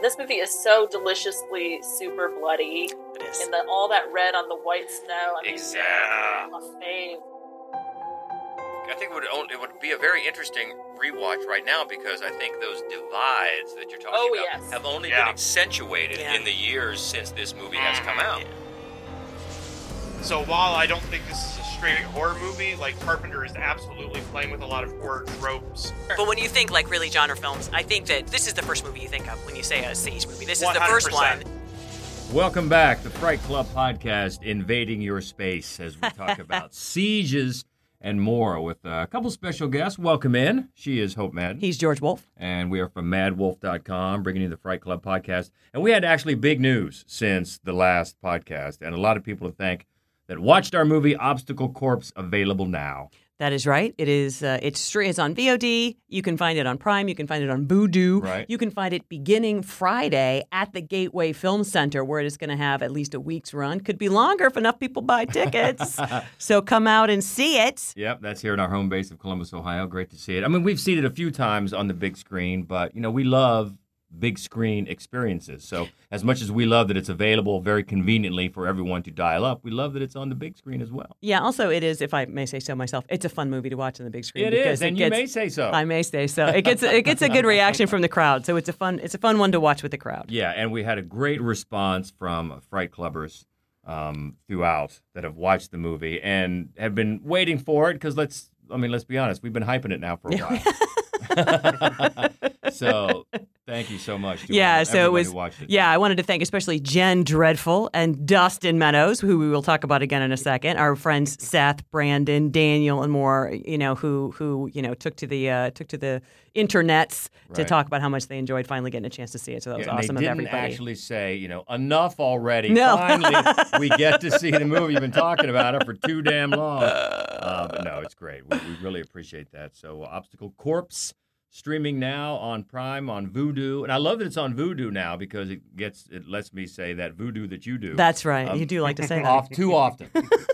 This movie is so deliciously super bloody, It is. and the, all that red on the white snow. I mean, Exactly. my fave. I think it would own, it would be a very interesting rewatch right now because I think those divides that you're talking Oh, about yes. have only Yeah. been accentuated Yeah. in the years since this movie has come out. So while I don't think this is a straight horror movie, like Carpenter is absolutely playing with a lot of horror tropes. But when you think like really genre films, I think that this is the first movie you think of when you say a siege movie. This is the first one. Welcome back, the Fright Club podcast, invading your space as we talk about sieges and more with a couple special guests. Welcome in. She is Hope Madden, He's George Wolf. and we are from madwolf.com, bringing you the Fright Club podcast. And we had actually big news since the last podcast, and a lot of people to thank that watched our movie Obstacle Corpse, available now. That is right. It is. Uh, it's straight. It's on VOD. You can find it on Prime. You can find it on Vudu. Right. You can find it beginning Friday at the Gateway Film Center, where it is going to have at least a week's run. Could be longer if enough people buy tickets. so come out and see it. Yep, that's here in our home base of Columbus, Ohio. Great to see it. I mean, we've seen it a few times on the big screen, but you know, we love big screen experiences. So, as much as we love that it's available very conveniently for everyone to dial up, we love that it's on the big screen as well. Yeah. Also, it is, if I may say so myself, it's a fun movie to watch on the big screen. It is, and it you may say so. I may say so. It gets it gets a good reaction from the crowd. So it's a fun it's a fun one to watch with the crowd. yeah, and we had a great response from Fright Clubbers um, throughout that have watched the movie and have been waiting for it because let's, I mean, let's be honest, we've been hyping it now for a while. so, thank you so much. To Yeah, so it was. it. Yeah, I wanted to thank especially Jen Dreadful and Dustin Meadows, who we will talk about again in a second. Our friends Seth, Brandon, Daniel, and more. You know, who who you know took to the uh, took to the internets to talk about how much they enjoyed finally getting a chance to see it. So that was Yeah, and awesome they didn't actually say, you know, enough already. No. Finally, we get to see the movie. You've been talking about it for too damn long. Uh, but no, it's great. We, we really appreciate that. So, uh, Obstacle Corpse streaming now on Prime on Vudu, and I love that it's on Vudu now because it gets it lets me say that voodoo that you do. That's right. Um, you do like to say that. off too often,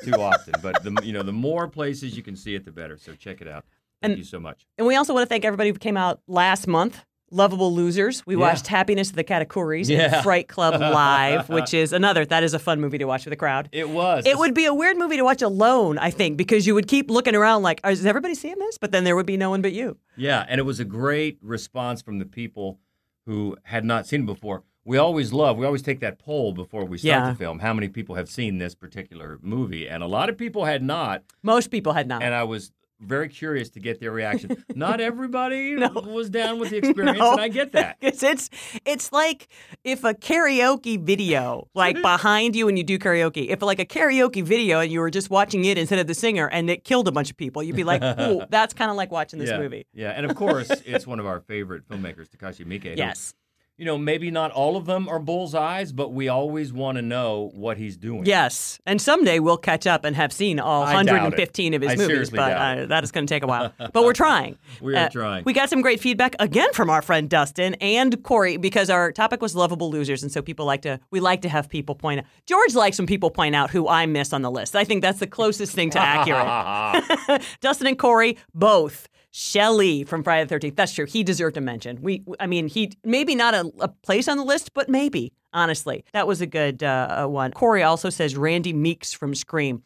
too often. But the you know the more places you can see it, the better. So check it out. Thank And- you so much. And we also want to thank everybody who came out last month. Lovable Losers. We Yeah. watched Happiness of the Katakuris Yeah. and Fright Club Live, which is another, that is a fun movie to watch with a crowd. It was. It would be a weird movie to watch alone, I think, because you would keep looking around like, oh, is everybody seeing this? But then there would be no one but you. Yeah, and it was a great response from the people who had not seen it before. We always love, we always take that poll before we start Yeah. the film. How many people have seen this particular movie? And a lot of people had not. Most people had not. And I was very curious to get their reaction. not everybody No. was down with the experience, No. and I get that. It's, it's it's like if a karaoke video like behind you when you do karaoke if like a karaoke video and you were just watching it instead of the singer and it killed a bunch of people you'd be like oh that's kind of like watching this yeah. movie Yeah, and of course, it's one of our favorite filmmakers, Takashi Miike. yes You know, maybe not all of them are bullseyes, but we always want to know what he's doing. yes and someday we'll catch up and have seen all I 115 of his I movies but uh, that is going to take a while but we're trying We are trying. we got some great feedback again from our friend Dustin and Corey because our topic was lovable losers, and so people like to we like to have people point out. George likes when people point out who I miss on the list. I think that's the closest thing to accurate. Dustin and Corey both. Shelley from Friday the Thirteenth. That's true. He deserved a mention. We, I mean, he maybe not a, a place on the list, but maybe. Honestly, that was a good uh, one. Corey also says Randy Meeks from Scream.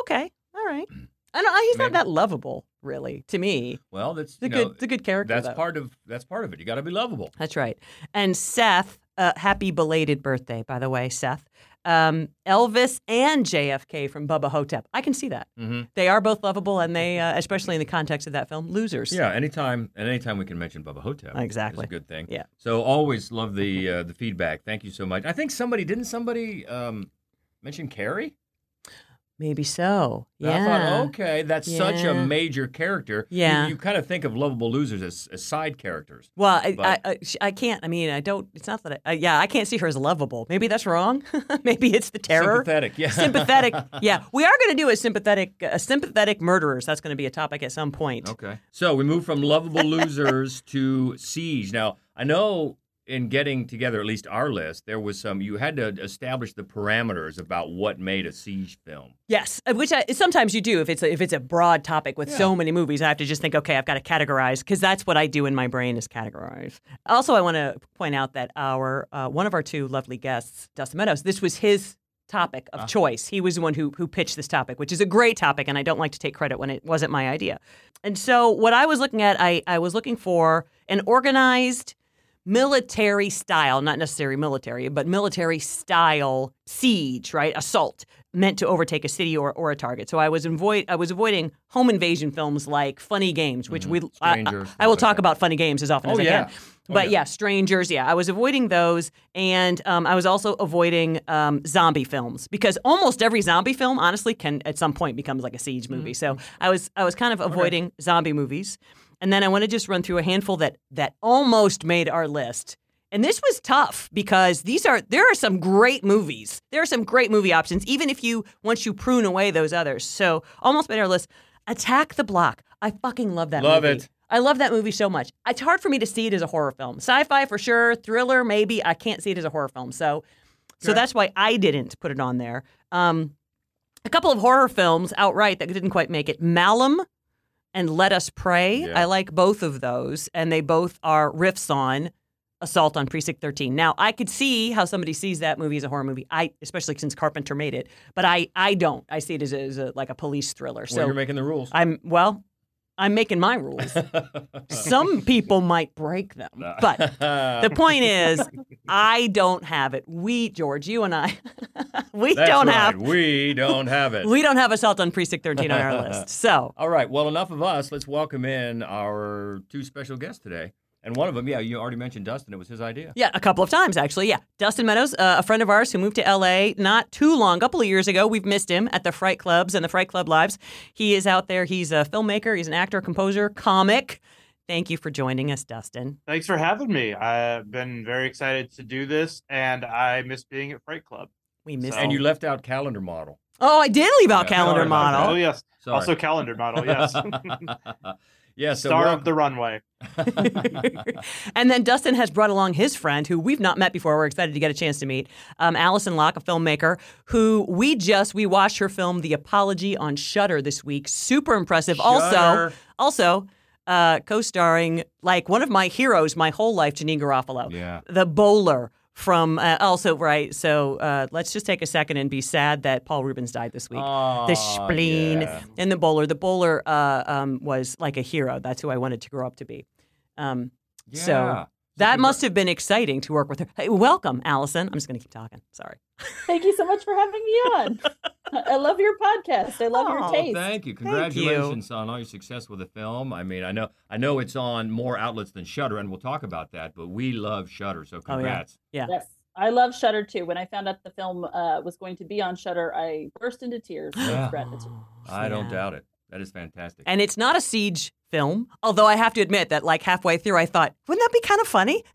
Okay, all right. I don't, he's not that lovable, really, to me. well, that's you good, know, a good character. that's though. part of that's part of it. You got to be lovable. That's right. And Seth, uh, happy belated birthday, by the way, Seth. Um, Elvis and JFK from Bubba Ho-Tep. I can see that. Mhm. They are both lovable, and they, uh, especially in the context of that film, losers. Yeah, anytime and anytime we can mention Bubba Ho-Tep, Exactly. is a good thing. Yeah. So always love the uh, the feedback. Thank you so much. I think somebody didn't somebody um, mention Carrie. Maybe so. Yeah. I thought, okay, that's such a major character. Yeah. You, kind of think of lovable losers as, as side characters. Well, I, But- I, I, I can't. I mean, I don't. It's not that. I, uh, yeah, I can't see her as lovable. Maybe that's wrong. Maybe it's the terror. Sympathetic, yeah. Sympathetic. Yeah, we are going to do a sympathetic, a sympathetic murderers. That's going to be a topic at some point. Okay. So we move from lovable losers to siege. Now I know in getting together at least our list, there was some. You had to establish the parameters about what made a siege film. Yes, uh, which I, sometimes you do if it's a, if it's a broad topic with so many movies. I have to just think, okay, I've got to categorize because that's what I do in my brain is categorize. Also, I want to point out that our uh, one of our two lovely guests, Dustin Meadows, this was his topic of choice. He was the one who who pitched this topic, which is a great topic, and I don't like to take credit when it wasn't my idea. And so, what I was looking at, I I was looking for an organized military style, not necessarily military, but military style siege, right? Assault meant to overtake a city or, or a target. So I was avoid I was avoiding home invasion films like Funny Games, which we I, I, Mm-hmm. I will talk about Funny Games as often Oh, as I yeah. can. Oh, But yeah. yeah, Strangers, yeah, I was avoiding those, and um, I was also avoiding um, zombie films because almost every zombie film, honestly, can at some point becomes like a siege movie. So I was I was kind of avoiding zombie movies, and then I want to just run through a handful that that almost made our list. And this was tough because these are there are some great movies. There are some great movie options, even if you once you prune away those others. So almost made our list. Attack the Block. I fucking love that Love movie. it. I love that movie so much. It's hard for me to see it as a horror film. Sci-fi for sure, thriller maybe. I can't see it as a horror film. So, so that's why I didn't put it on there. Um, a couple of horror films outright that didn't quite make it. Malum and Let Us Pray. Yeah. I like both of those, and they both are riffs on Assault on Precinct 13. Now, I could see how somebody sees that movie as a horror movie. I, especially since Carpenter made it, but I, I don't. I see it as a, as a like a police thriller. So So you're making the rules. I'm well. I'm making my rules. Some people might break them, but the point is, I don't have it. We, George, you and I, we That's don't right. have We don't have it. we don't have assault on precinct 13 on our list. So All right. Well, enough of us. Let's welcome in our two special guests today. And one of them, yeah, you already mentioned Dustin. It was his idea. yeah, a couple of times actually. Yeah, Dustin Meadows, uh, a friend of ours who moved to L.A. not too long, a couple of years ago. We've missed him at the Fright Clubs and the Fright Club Lives. He is out there. He's a filmmaker. He's an actor, composer, comic. Thank you for joining us, Dustin. Thanks for having me. I've been very excited to do this, and I miss being at Fright Club. We missed. So- And you left out calendar model. Oh, I did leave out Yeah, calendar sorry about model. Oh yes, Sorry. also calendar model. Yes, yeah. So star of the runway. and then Dustin has brought along his friend, who we've not met before. We're excited to get a chance to meet, um, Alison Locke, a filmmaker, who we just we watched her film The Apology on Shutter this week. Super impressive. Also, also uh, co-starring like one of my heroes my whole life, Janeane Garofalo, Yeah. the bowler. From uh, also right, so uh, let's just take a second and be sad that Paul Reubens died this week. the spleen yeah. and the bowler. The bowler uh, um, was like a hero. That's who I wanted to grow up to be. Um, Yeah. So that must have been exciting to work with her. Hey, welcome, Allison. I'm just going to keep talking. Sorry. Thank you so much for having me on. I love your podcast. I love Oh, your taste. Thank you. you. Congratulations on all your success with the film. I mean, I know I know it's on more outlets than Shutter, and we'll talk about that. But we love Shutter, so Oh, yeah. congrats. Yeah. Yes, I love Shutter too. When I found out the film uh, was going to be on Shutter, I burst into tears. Yeah. I don't Yeah. doubt it. That is fantastic. And it's not a siege film, although I have to admit that, like halfway through, I thought, wouldn't that be kind of funny?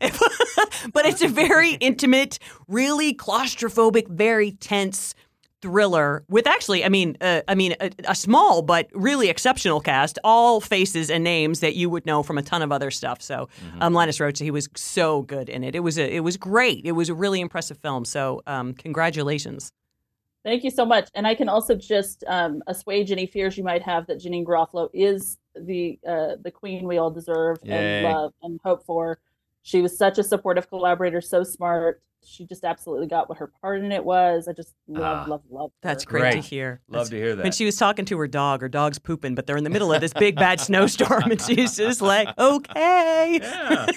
but it's a very intimate, really claustrophobic, very tense thriller with actually, I mean, uh, I mean, a, a small but really exceptional cast, all faces and names that you would know from a ton of other stuff. So, um, Linus Roache, he was so good in it. It was a, it was great. It was a really impressive film. So, um, congratulations. Thank you so much. And I can also just um, assuage any fears you might have that Janeane Garofalo is the uh, the queen we all deserve Yay. and love and hope for. She was such a supportive collaborator, so smart. She just absolutely got what her part in it was. I just love, Ah, love, love. her. That's great, to hear. Love That's- to hear that. When she was talking to her dog, her dog's pooping, but they're in the middle of this big bad snowstorm, and she's just like, "Okay." yeah.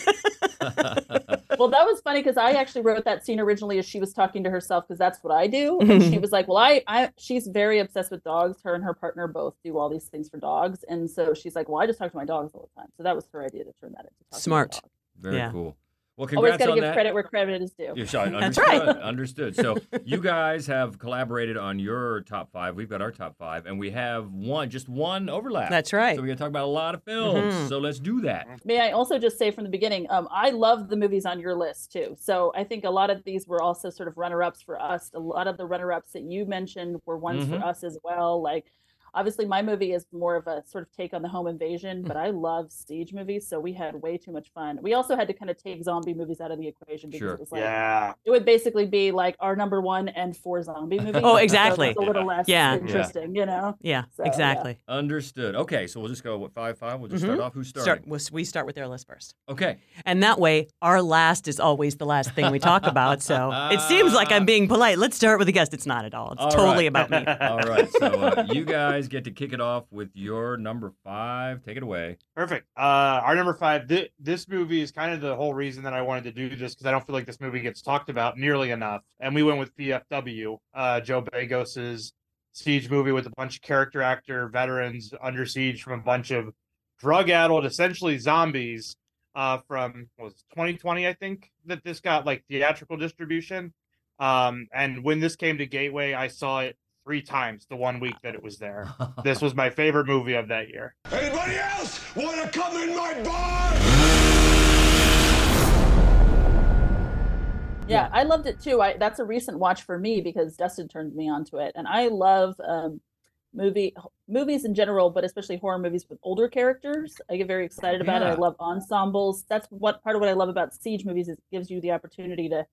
Well, that was funny because I actually wrote that scene originally as she was talking to herself because that's what I do. And she was like, "Well, I, I, she's very obsessed with dogs. Her and her partner both do all these things for dogs, and so she's like, well, I just talk to my dogs all the time. So that was her idea to turn that into talking to my Smart. Dog. Very Yeah. cool. Well, Always congrats got to on give that. credit where credit is due. Yeah, sure, That's understood, right. Understood. So you guys have collaborated on your top five. We've got our top five, and we have one, just one overlap. That's right. So we're gonna talk about a lot of films. Mhm. So let's do that. May I also just say from the beginning, um, I love the movies on your list too. So I think a lot of these were also sort of runner ups for us. A lot of the runner ups that you mentioned were ones Mhm. for us as well. Like obviously my movie is more of a sort of take on the home invasion, but I love siege movies, so we had way too much fun. We also had to kind of take zombie movies out of the equation because Sure. it was like yeah. it would basically be like our number one and four zombie movies. Oh, exactly. it's a little less Yeah. Yeah. interesting, you know. Yeah, So, yeah. exactly. Understood. Okay, so we'll just go what five five. We'll just Mhm. start off. Who's Start, starting? we'll- we start with their list first. Okay. And that way, our last is always the last thing we talk about. So it seems like I'm being polite. Let's start with the guest. It's not at all. It's All totally right. about me. All right. So uh, you guys get to kick it off with your number five. Take it away. Perfect. Uh, our number five. Th- this movie is kind of the whole reason that I wanted to do this because I don't feel like this movie gets talked about nearly enough. And we went with VFW, uh, Joe Begos's siege movie with a bunch of character actor veterans under siege from a bunch of drug-addled, essentially zombies. Uh, from was 2020, I think that this got like theatrical distribution. Um, and when this came to Gateway, I saw it three times the one week that it was there. This was my favorite movie of that year. Anybody else want to come in my bar? Yeah, I loved it too. I that's a recent watch for me because Dustin turned me onto it, and I love um, movie movies in general, but especially horror movies with older characters. I get very excited about it. I love ensembles. That's what part of what I love about siege movies is it gives you the opportunity to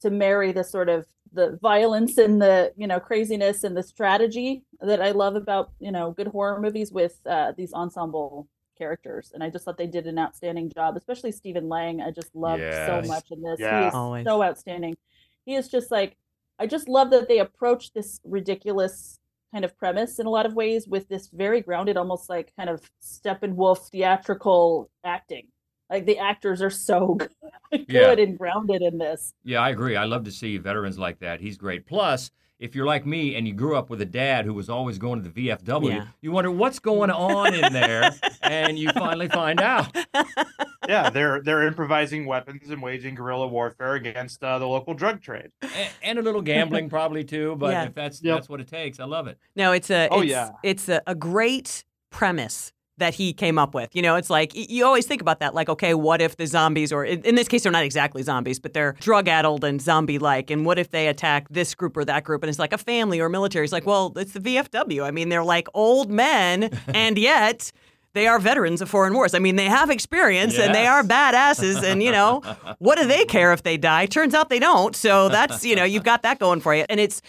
to marry the sort of the violence and the you know craziness and the strategy that I love about you know good horror movies with uh, these ensemble characters. And I just thought they did an outstanding job, especially Stephen Lang. I just loved Yes. so much in this. Yeah. He is Always. so outstanding. He is just like I just love that they approach this ridiculous kind of premise in a lot of ways with this very grounded, almost like kind of Steppenwolf theatrical acting. Like the actors are so good Yeah. and grounded in this. Yeah, I agree. I love to see veterans like that. He's great. Plus, if you're like me and you grew up with a dad who was always going to the VFW, Yeah. you wonder what's going on in there, and you finally find out. yeah, they're they're improvising weapons and waging guerrilla warfare against uh, the local drug trade. A- And a little gambling probably too, but Yeah. if that's Yep. that's what it takes, I love it. No, it's a Oh, it's, yeah. it's a, a great premise that he came up with. You know, it's like you always think about that like okay, what if the zombies or in, this case they're not exactly zombies, but they're drug-addled and zombie-like and what if they attack this group or that group and it's like a family or military. It's like, well, it's the VFW. I mean, they're like old men and yet they are veterans of foreign wars. I mean, they have experience and they are badasses. And, you know, what do they care if they die? Turns out they don't. So that's, you know, you've got that going for you. And it's,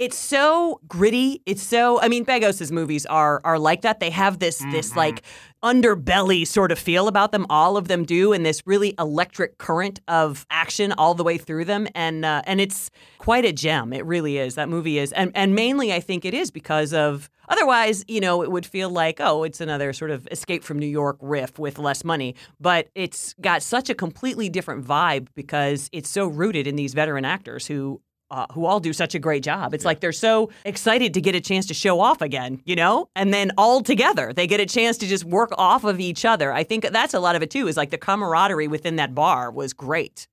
it's so gritty. It's so I mean Begos's movies are are like that. They have this this like underbelly sort of feel about them. All of them do, and this really electric current of action all the way through them. And uh, and it's quite a gem. It really is. That movie is, and and mainly I think it is because of. Otherwise, you know, it would feel like, oh, it's another sort of escape from New York riff with less money. But it's got such a completely different vibe because it's so rooted in these veteran actors who uh, who all do such a great job. It's like they're so excited to get a chance to show off again, you know? And then all together, they get a chance to just work off of each other. I think that's a lot of it too, is like the camaraderie within that bar was great.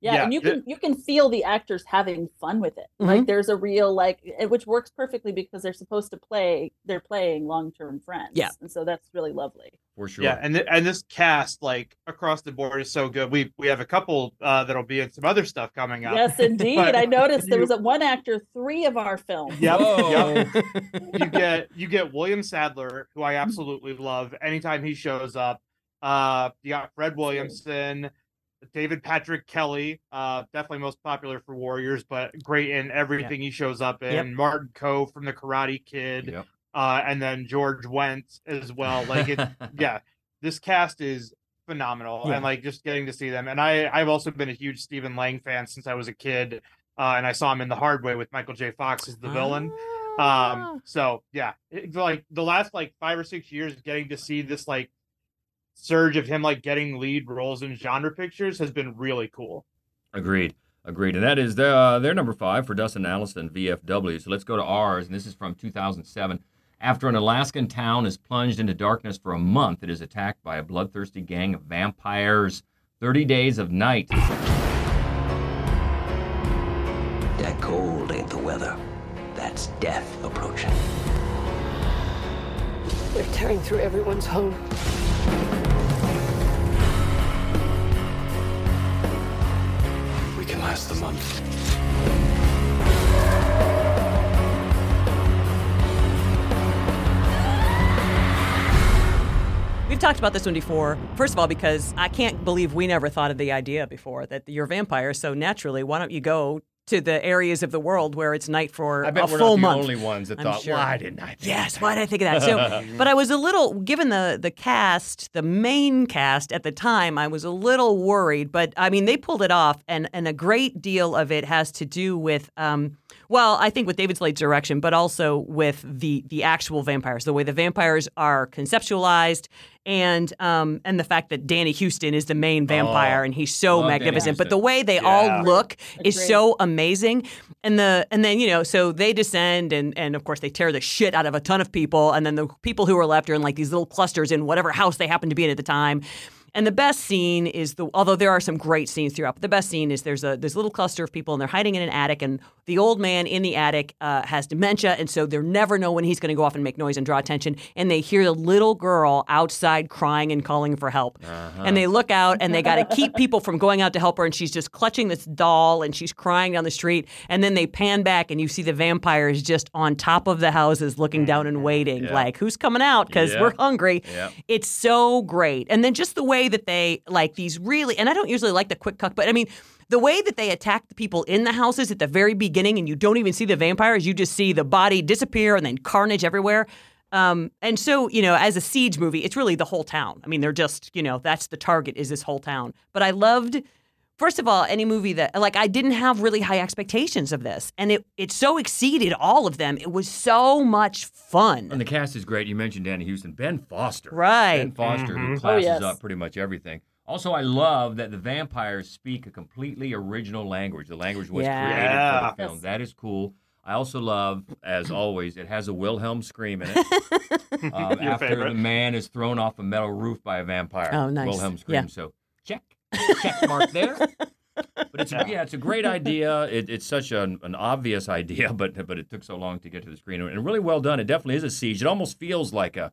Yeah, Yeah, and you the- can you can feel the actors having fun with it. Mhm. Like there's a real like which works perfectly because they're supposed to play they're playing long-term friends. Yeah. And so that's really lovely. For sure. Yeah, and th- and this cast like across the board is so good. We we have a couple uh, that'll be in some other stuff coming up. Yes, indeed. But I noticed there was a one actor, three of our films. Yep, yep. you get you get William Sadler, who I absolutely love. Anytime he shows up, uh, you got Fred Williamson, David Patrick Kelly, uh, definitely most popular for Warriors, but great in everything he shows up in. Yep. Martin Kove from The Karate Kid, Yep. uh, and then George Wendt as well. Like it, yeah, this cast is phenomenal, Yeah. and like just getting to see them. And I I've also been a huge Stephen Lang fan since I was a kid. Uh, and I saw him in The Hard Way with Michael J. Fox as the villain. Ah. Um, so yeah, it, like the last like five or six years, getting to see this like surge of him like getting lead roles in genre pictures has been really cool. Agreed. Agreed. And that is their, uh, their number five for Dustin Allison, VFW. So let's go to ours. And this is from 2007. After an Alaskan town is plunged into darkness for a month, it is attacked by a bloodthirsty gang of vampires. 30 Days of Night. That cold ain't the weather. That's death approaching. They're tearing through everyone's home. last month. We've talked about this one before. First of all, because I can't believe we never thought of the idea before that you're a vampire. So naturally, why don't you go to the areas of the world where it's night for I bet a we're full not the month? only ones that I'm thought, sure. why didn't I think Yes, why did I think of that? So, but I was a little, given the the cast, the main cast at the time, I was a little worried. But I mean, they pulled it off, and and a great deal of it has to do with, um, well, I think with David Slade's direction, but also with the the actual vampires, the way the vampires are conceptualized. And um and the fact that Danny Huston is the main vampire Oh, and he's so magnificent, but the way they Yeah. all look is Agreed. so amazing and the and then you know so they descend and and of course they tear the shit out of a ton of people and then the people who are left are in like these little clusters in whatever house they happen to be in at the time and the best scene is the although there are some great scenes throughout but the best scene is there's a this little cluster of people and they're hiding in an attic and the old man in the attic uh, has dementia and so they never know when he's going to go off and make noise and draw attention and they hear the little girl outside crying and calling for help and they look out and they got to keep people from going out to help her and she's just clutching this doll and she's crying down the street and then they pan back and you see the vampires just on top of the houses looking down and waiting Yeah. like who's coming out because Yeah. we're hungry Yeah. it's so great and then just the way that they like these really and i don't usually like the quick cut but i mean the way that they attack the people in the houses at the very beginning and you don't even see the vampires you just see the body disappear and then carnage everywhere um, and so, you know, as a siege movie, it's really the whole town. I mean, they're just, you know, that's the target is this whole town. But I loved, first of all, any movie that, like, I didn't have really high expectations of this, and it it so exceeded all of them. It was so much fun. And the cast is great. You mentioned Danny Huston, Ben Foster. Right. Ben Foster, who Mhm. classes Oh, yes. up pretty much everything. Also, I love that the vampires speak a completely original language. The language was Yeah. created for the film. Yes. That is cool. I also love, as always, it has a Wilhelm scream in it. um, Your after favorite. the man is thrown off a metal roof by a vampire. Oh, nice. Wilhelm scream. Yeah. So check, check mark there. But it's Yeah. yeah, it's a great idea. It, it's such an, an obvious idea, but but it took so long to get to the screen, and really well done. It definitely is a siege. It almost feels like a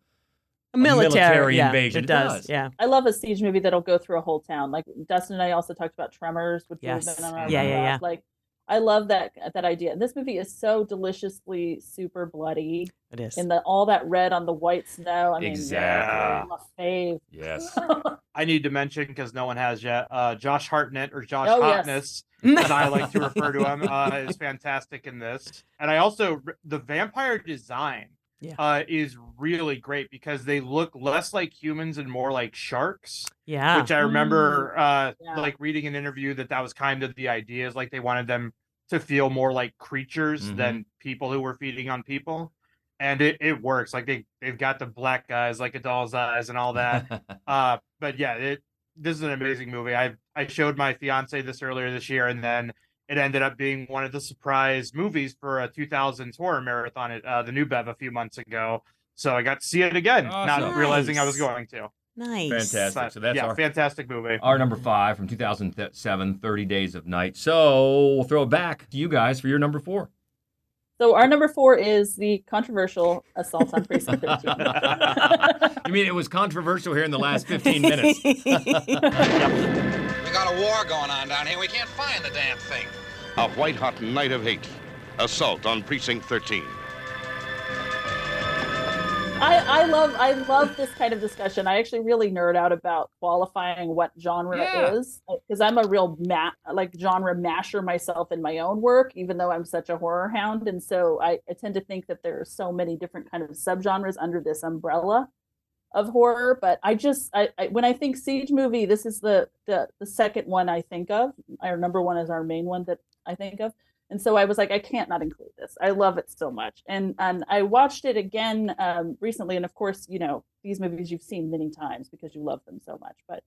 A military, military yeah, invasion. It It does. does. Yeah. I love a siege movie that'll go through a whole town. Like Dustin and I also talked about Tremors, which Yes. we've been on our Yeah, yeah, rough. Like I love that that idea. And this movie is so deliciously super bloody. It is. And the all that red on the white snow. I mean, Exactly. I'm a fave. yes. I need to mention because no one has yet. Uh, Josh Hartnett or Josh Oh, yes. Hotness, as I like to refer to him, uh, is fantastic in this. And I also the vampire design Yeah. uh, is really great because they look less like humans and more like sharks. yeah. Which I remember uh, Yeah. like reading an interview that that was kind of the idea is like they wanted them to feel more like creatures Mhm. than people who were feeding on people. And it, it works. Like they, they've got the black guys like a doll's eyes and all that. Uh, but yeah, it this is an amazing movie. I I showed my fiance this earlier this year, and then it ended up being one of the surprise movies for a 2000s horror marathon at uh, the New Bev a few months ago. So I got to see it again, Awesome. not realizing I was going to. nice. Fantastic. So that's yeah, our fantastic movie. our number five from 2007, 30 Days of Night. So we'll throw it back to you guys for your number four. So our number four is the controversial Assault on Precinct 13. you mean it was controversial here in the last 15 minutes? We got a war going on down here. We can't find the damn thing. A white hot night of hate. Assault on Precinct 13. I, I love I love this kind of discussion. I actually really nerd out about qualifying what genre Yeah. is because I'm a real ma- like genre masher myself in my own work, even though I'm such a horror hound. And so I, I tend to think that there are so many different kind of subgenres under this umbrella of horror. But I just I, I when I think siege movie, this is the the the second one I think of. Our number one is our main one that I think of. And so I was like, I can't not include this. I love it so much. And and I watched it again um, recently. And of course, you know, these movies you've seen many times because you love them so much. But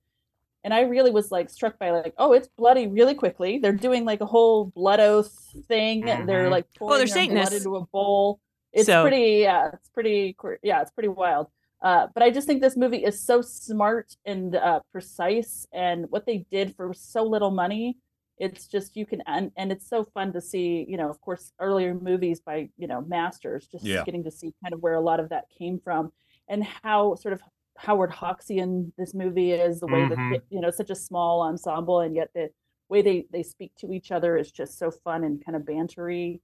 and I really was like struck by like, oh, it's bloody really quickly. They're doing like a whole blood oath thing. They're Mhm. like Well, they're pouring their blood into a bowl. It's So- pretty, yeah, it's pretty, yeah, it's pretty wild. Uh, but I just think this movie is so smart and uh, precise, and what they did for so little money, it's just you can and, and it's so fun to see. You know, of course, earlier movies by you know masters, just Yeah. getting to see kind of where a lot of that came from, and how sort of Howard Hawksian this movie is, the way Mhm. that you know such a small ensemble, and yet the way they they speak to each other is just so fun and kind of bantery.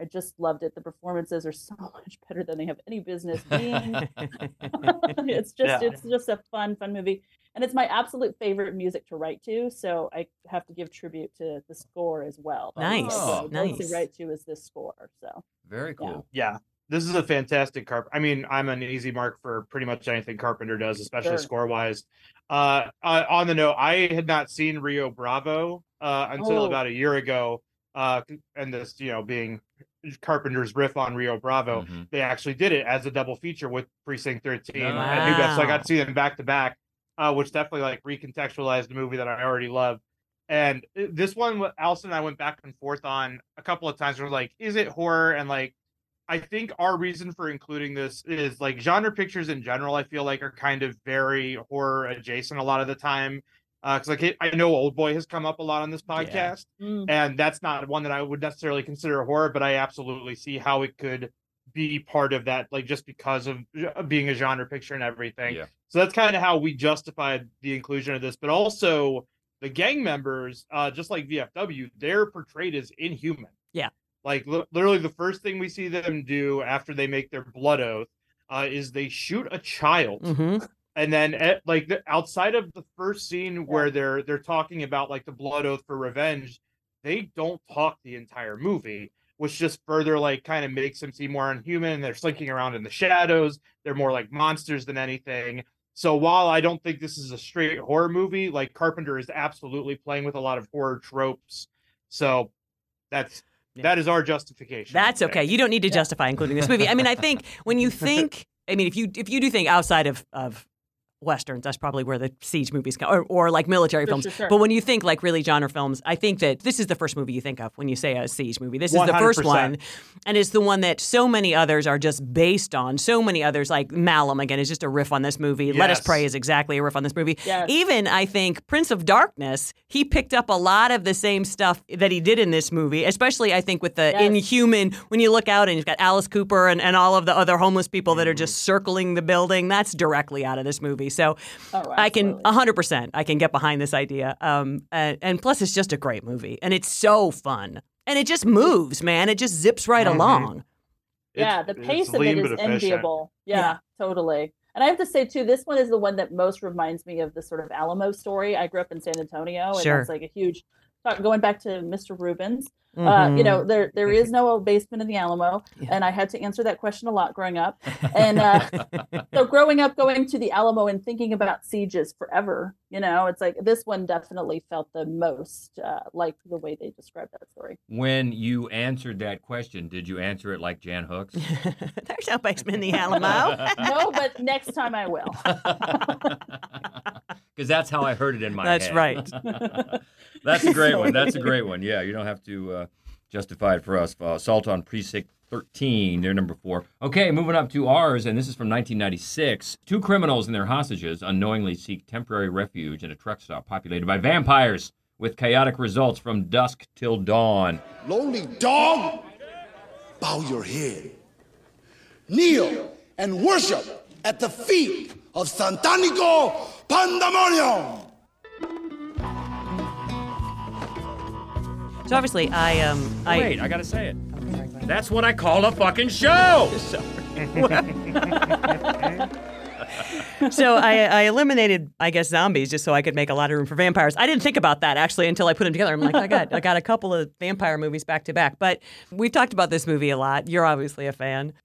I just loved it. The performances are so much better than they have any business being. it's just Yeah. it's just a fun fun movie, and it's my absolute favorite music to write to. So I have to give tribute to the score as well. That's Nice, what I mostly nice. write to is this score. So Very cool. Yeah. This is a fantastic carp. I mean, I'm an easy mark for pretty much anything Carpenter does, especially Sure. score wise. Uh, uh, on the note, I had not seen Rio Bravo uh, until Oh. about a year ago. Uh, and this, you know, being Carpenter's riff on Rio Bravo, Mhm. they actually did it as a double feature with Precinct 13 Wow. and New Bev. So I got to see them back to back, uh, which definitely like recontextualized the movie that I already love. And uh, this one, Allison and I went back and forth on a couple of times. We're like, is it horror? And like, I think our reason for including this is like genre pictures in general. I feel like are kind of very horror adjacent a lot of the time. Because like I know Old Boy has come up a lot on this podcast, mm, and that's not one that I would necessarily consider a horror, but I absolutely see how it could be part of that, like just because of uh, being a genre picture and everything. Yeah. So that's kind of how we justified the inclusion of this, but also the gang members, uh, just like VFW, they're portrayed as inhuman. Yeah. Like li- literally, the first thing we see them do after they make their blood oath uh, is they shoot a child hmm and then at, like the, outside of the first scene where they're they're talking about like the blood oath for revenge they don't talk the entire movie which just further like kind of makes them seem more unhuman they're slinking around in the shadows they're more like monsters than anything so while i don't think this is a straight horror movie like carpenter is absolutely playing with a lot of horror tropes so that's Yeah. that is our justification That's okay. You don't need to justify including this movie. I mean, I think when you think, I mean, if you if you do think outside of of westerns, that's probably where the siege movies come, or, or like military films. sure, sure. But when you think like really genre films, I think that this is the first movie you think of when you say a siege movie. This is the first one, and it's the one that so many others are just based on. So many others, like Malum again, is just a riff on this movie. Let Us Pray is exactly a riff on this movie. Yes. Even I think Prince of Darkness, he picked up a lot of the same stuff that he did in this movie, especially I think with the Yes. inhuman. When you look out and you've got Alice Cooper and, and all of the other homeless people that are Mm-hmm. just circling the building, that's directly out of this movie. So Oh, I can absolutely. 100% I can get behind this idea. Um, and, and plus, it's just a great movie and it's so fun. And it just moves, man. It just zips right Mhm. along. yeah, the pace of lean it but is efficient. enviable. Yeah, Yeah. totally. And I have to say too, this one is the one that most reminds me of the sort of Alamo story. I grew up in San Antonio, and Sure. that's like a huge. Talk- Going back to Mr. Reubens, uh, you know, there there is no basement in the Alamo, Mm-hmm. Yeah. and I had to answer that question a lot growing up. And uh, so, growing up, going to the Alamo and thinking about sieges forever, you know, it's like this one definitely felt the most uh, like the way they described that story. When you answered that question, did you answer it like Jan Hooks? There's no basement in the Alamo. No, but next time I will. Because that's how I heard it in my That's head. That's right. that's a great one. That's a great one. Yeah, you don't have to uh, justify it for us. Uh, Assault on Precinct 13, they're number four. Okay, moving up to ours, and this is from 1996. Two criminals and their hostages unknowingly seek temporary refuge in a truck stop populated by vampires, with chaotic results from dusk till dawn. Lonely dog, bow your head. Kneel and worship at the feet of Santanico Pandemonium. so obviously, I um, I Wait, I gotta say it. That's what I call a fucking show. so I, I eliminated, I guess, zombies just so I could make a lot of room for vampires. I didn't think about that actually until I put them together. I'm like, I got, I got a couple of vampire movies back to back. But we've talked about this movie a lot. You're obviously a fan.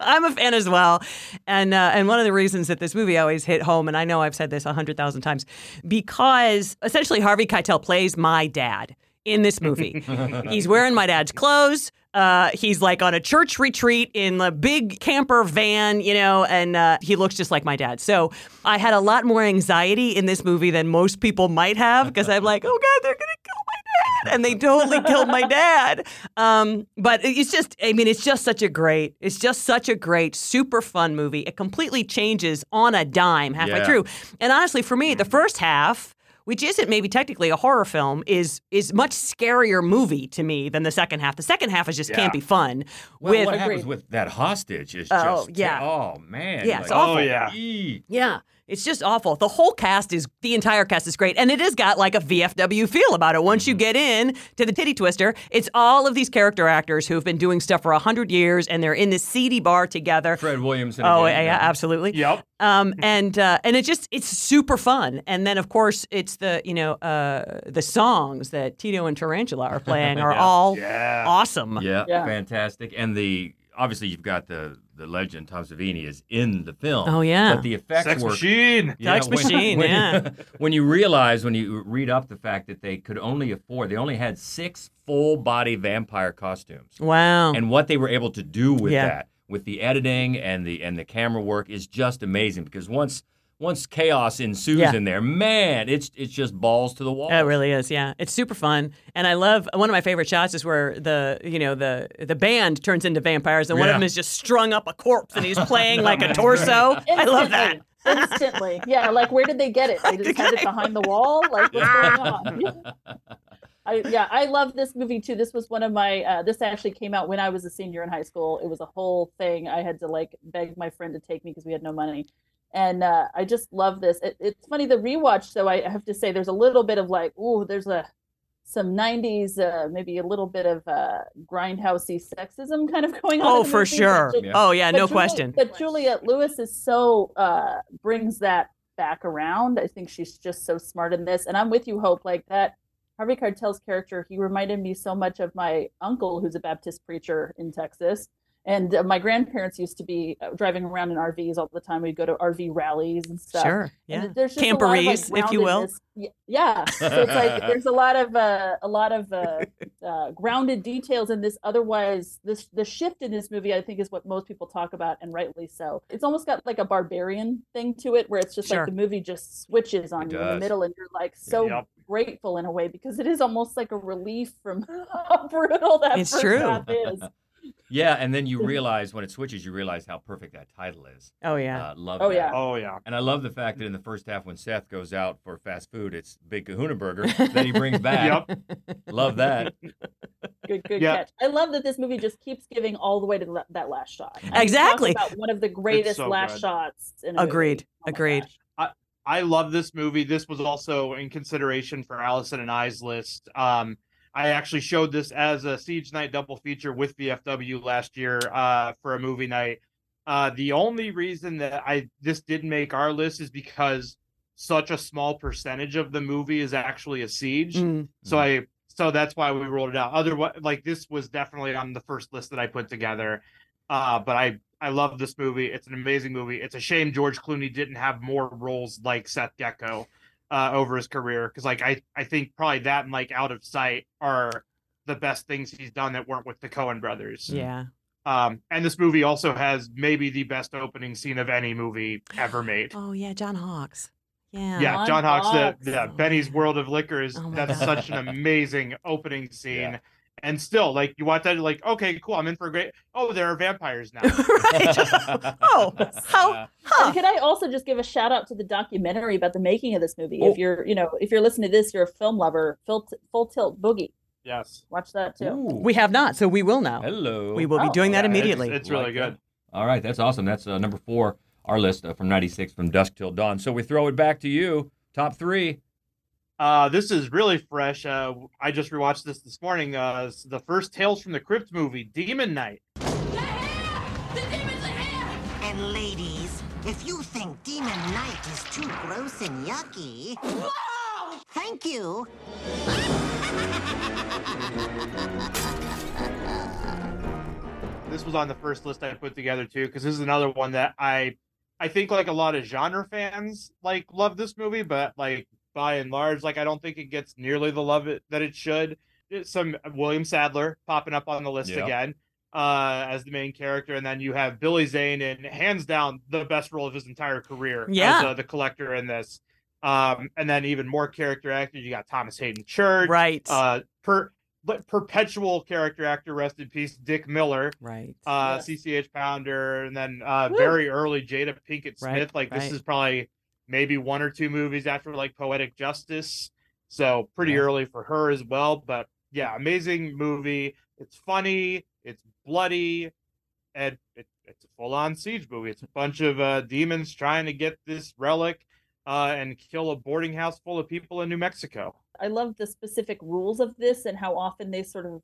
I'm a fan as well, and uh, and one of the reasons that this movie always hit home, and I know I've said this a hundred thousand times, because essentially Harvey Keitel plays my dad in this movie. he's wearing my dad's clothes. Uh, he's like on a church retreat in a big camper van, you know, and uh, he looks just like my dad. So I had a lot more anxiety in this movie than most people might have because I'm like, oh God, they're going to kill my dad. And they totally killed my dad. Um, but it's just, I mean, it's just such a great, it's just such a great, super fun movie. It completely changes on a dime halfway Yeah. through. And honestly, for me, the first half, which isn't maybe technically a horror film, is is much scarier movie to me than the second half. The second half is just Yeah. can't be fun. Well, with what happens with that hostage is Oh, just yeah. oh man Yeah, it's like, awful. Oh, yeah. ee. yeah. It's just awful. The whole cast is the entire cast is great, and it has got like a VFW feel about it. Once you Mm-hmm. get in to the Titty Twister, it's all of these character actors who've been doing stuff for a hundred years, and they're in this seedy bar together. Fred Williamson. Oh again, yeah, absolutely. Yep. Um, and uh, and it just it's super fun. And then of course it's the you know uh, the songs that Tito and Tarantula are playing are Yeah. all Yeah. awesome. Yeah, Yeah. fantastic. And the obviously you've got the the legend Tom Savini is in the film. Oh, yeah. but the effects Sex work. machine. Sex when- machine, when- yeah. when you realize when you read up the fact that they could only afford, they only had six full body vampire costumes, Wow. and what they were able to do with Yeah. that, with the editing and the and the camera work, is just amazing. Because once once chaos ensues Yeah. in there, man, it's it's just balls to the wall. It really is, yeah. It's super fun, and I love one of my favorite shots is where the you know the the band turns into vampires, and one of them is just strung up a corpse, and he's playing like a torso. I love that. Instantly. Instantly. Yeah, like where did they get it? They just had it behind the wall? Like what's going on? I, yeah, I love this movie too. This was one of my. Uh, this actually came out when I was a senior in high school. It was a whole thing. I had to like beg my friend to take me because we had no money, and uh, I just love this. It, it's funny the rewatch. though. I have to say, there's a little bit of like, ooh, there's a some '90s, uh, maybe a little bit of uh, grindhousey sexism kind of going on. Oh, for movie, but sure. ju- Oh yeah, no Julie- question. But Juliette Lewis is so uh brings that back around. I think she's just so smart in this. And I'm with you, Hope. Like that Harvey Keitel's character, he reminded me so much of my uncle, who's a Baptist preacher in Texas. And uh, my grandparents used to be uh, driving around in RVs all the time. We'd go to RV rallies and stuff. Sure, And yeah. there's just a lot of, like, if you will. Yeah. So it's like there's a lot of uh, a lot of uh, uh, grounded details in this. Otherwise, this the shift in this movie, I think, is what most people talk about, and rightly so. It's almost got like a barbarian thing to it, where it's just Sure. like the movie just switches on It you in the middle, and you're like so Yep. grateful in a way because it is almost like a relief from how brutal that It's first true. half is. Yeah, and then you realize when it switches, you realize how perfect that title is. Oh yeah. Uh, love Oh, that. yeah. Oh yeah. And I love the fact that in the first half, when Seth goes out for fast food, it's Big Kahuna Burger that he brings back. yep, Love that. Good, good Yeah. catch. I love that this movie just keeps giving all the way to the, that last shot. I Exactly. about one of the greatest so last good. shots. In a movie. Agreed. Oh Agreed. gosh. I love this movie. This was also in consideration for Allison and I's list. Um, I actually showed this as a Siege Night double feature with VFW last year uh, for a movie night. Uh, the only reason that I this didn't make our list is because such a small percentage of the movie is actually a siege. Mm. So I so that's why we rolled it out. Otherwise, like this was definitely on the first list that I put together. Uh, but I I love this movie. It's an amazing movie. It's a shame George Clooney didn't have more roles like Seth Gecko uh, over his career because like I I think probably that and like Out of Sight are the best things he's done that weren't with the Coen brothers. Yeah. Um, and this movie also has maybe the best opening scene of any movie ever made. Oh yeah, John Hawkes. Yeah. Yeah, John John Hawkes, Hawkes. the, the Benny's World of Liquor is Oh that's God. such an amazing opening scene. Yeah. And still, like you watch that, you're like, okay, cool, I'm in for a great. Oh, there are vampires now. Oh, how? And Huh. could I also just give a shout out to the documentary about the making of this movie? Oh. If you're, you know, if you're listening to this, you're a film lover. Full, Full Tilt Boogie. yes, Watch that too. Ooh. We have not, so we will now. Hello. We will be Oh, doing that Yeah, immediately. It's, really Like good. that. All right, that's awesome. That's uh, number four, our list uh, from 96 from Dusk Till Dawn. So we throw it back to you. Top three. Uh, this is really fresh. Uh, I just rewatched this this morning. Uh, the first Tales from the Crypt movie, Demon Knight. The hair! The demon's hair! And ladies, if you think Demon Knight is too gross and yucky, thank you. This was on the first list I put together too, because this is another one that I, I think like a lot of genre fans like love this movie, but like by and large, like I don't think it gets nearly the love it, that it should. It's some William Sadler popping up on the list Yeah. again uh as the main character and then you have Billy Zane in hands down the best role of his entire career Yeah. as uh, the collector in this um and then even more character actors you got Thomas Haden Church Right. uh per but perpetual character actor rest in peace Dick Miller right. uh Yes. CCH Pounder and then uh Woo. very early Jada Pinkett Smith Right, like this is probably maybe one or two movies after like Poetic Justice so pretty Yeah. early for her as well but yeah amazing movie it's funny it's bloody and it, it's a full on siege movie. It's a bunch of uh, demons trying to get this relic uh, and kill a boarding house full of people in New Mexico. I love the specific rules of this and how often they sort of,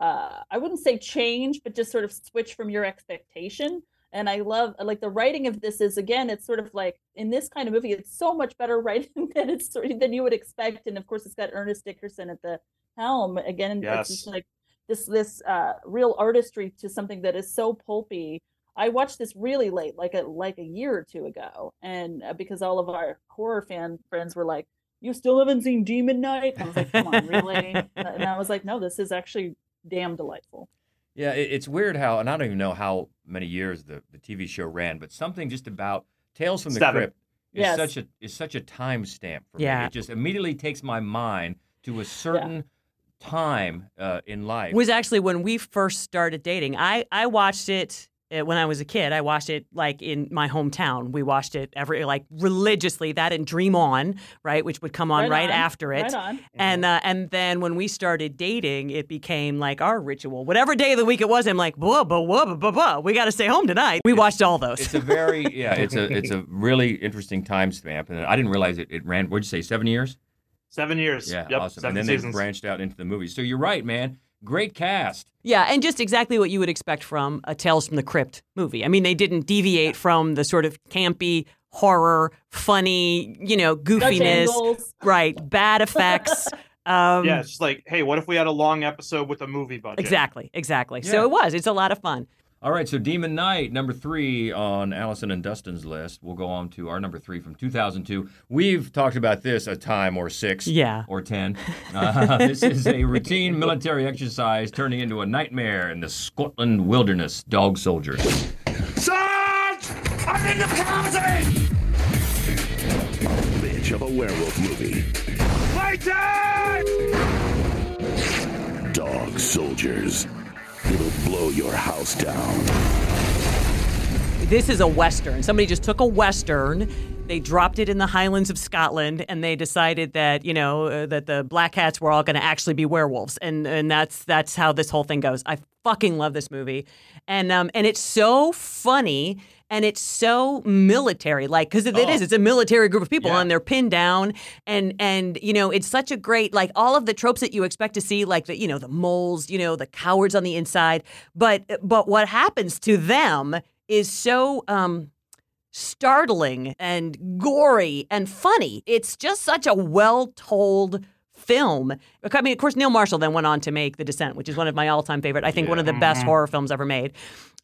uh, I wouldn't say change, but just sort of switch from your expectation. And I love like the writing of this is again, it's sort of like in this kind of movie, it's so much better writing than it's than you would expect. And of course, it's got Ernest Dickerson at the helm again. Yes. It's just like this this uh, real artistry to something that is so pulpy. I watched this really late, like a like a year or two ago, and uh, because all of our horror fan friends were like, "You still haven't seen Demon Knight I was like, "Come on, really?" and I was like, "No, this is actually damn delightful." Yeah, it, it's weird how, and I don't even know how many years the, the TV show ran, but something just about Tales from the Seven. Crypt is Yes. such a is such a time stamp for me. It just immediately takes my mind to a certain time uh, in life. was actually when we first started dating. I I watched it uh, when I was a kid. I watched it like in my hometown. We watched it every like religiously. That and Dream On, right, which would come on right, Right on, after it. right on. And uh, and then when we started dating, it became like our ritual. Whatever day of the week it was, I'm like, blah blah blah blah blah. We got to stay home tonight. We watched all those. it's a very yeah, it's a it's a really interesting time stamp, and I didn't realize it, it ran. What'd you say? Seven years? Seven years. Yeah, Yep, awesome. Seven and then seasons. they branched out into the movies. So you're right, man. Great cast. Yeah, and just exactly what you would expect from a Tales from the Crypt movie. I mean, they didn't deviate from the sort of campy horror, funny, you know, goofiness, right? Bad effects. Um, yeah, it's just like, hey, what if we had a long episode with a movie budget? exactly, exactly. Yeah. So it was. It's a lot of fun. All right, so Demon Knight, number three on Allison and Dustin's list. We'll go on to our number three from 2002. We've talked about this a time or six Yeah. or ten. Uh, this is a routine military exercise turning into a nightmare in the Scotland wilderness. Dog soldiers. Sarge! I'm in the closet! Bitch of a werewolf movie. Fighting! Dog soldiers. It'll blow your house down. This is a Western. Somebody just took a Western. They dropped it in the Highlands of Scotland, and they decided that you know uh, that the black hats were all going to actually be werewolves, and and that's that's how this whole thing goes. I fucking love this movie, and um and it's so funny and it's so military like because it Oh. is it's a military group of people Yeah. and they're pinned down and and you know it's such a great like all of the tropes that you expect to see like the you know the moles you know the cowards on the inside but but what happens to them is so um startling and gory and funny. It's just such a well told film. I mean, of course, Neil Marshall then went on to make The Descent, which is one of my all time favorite. I think one of the best horror films ever made.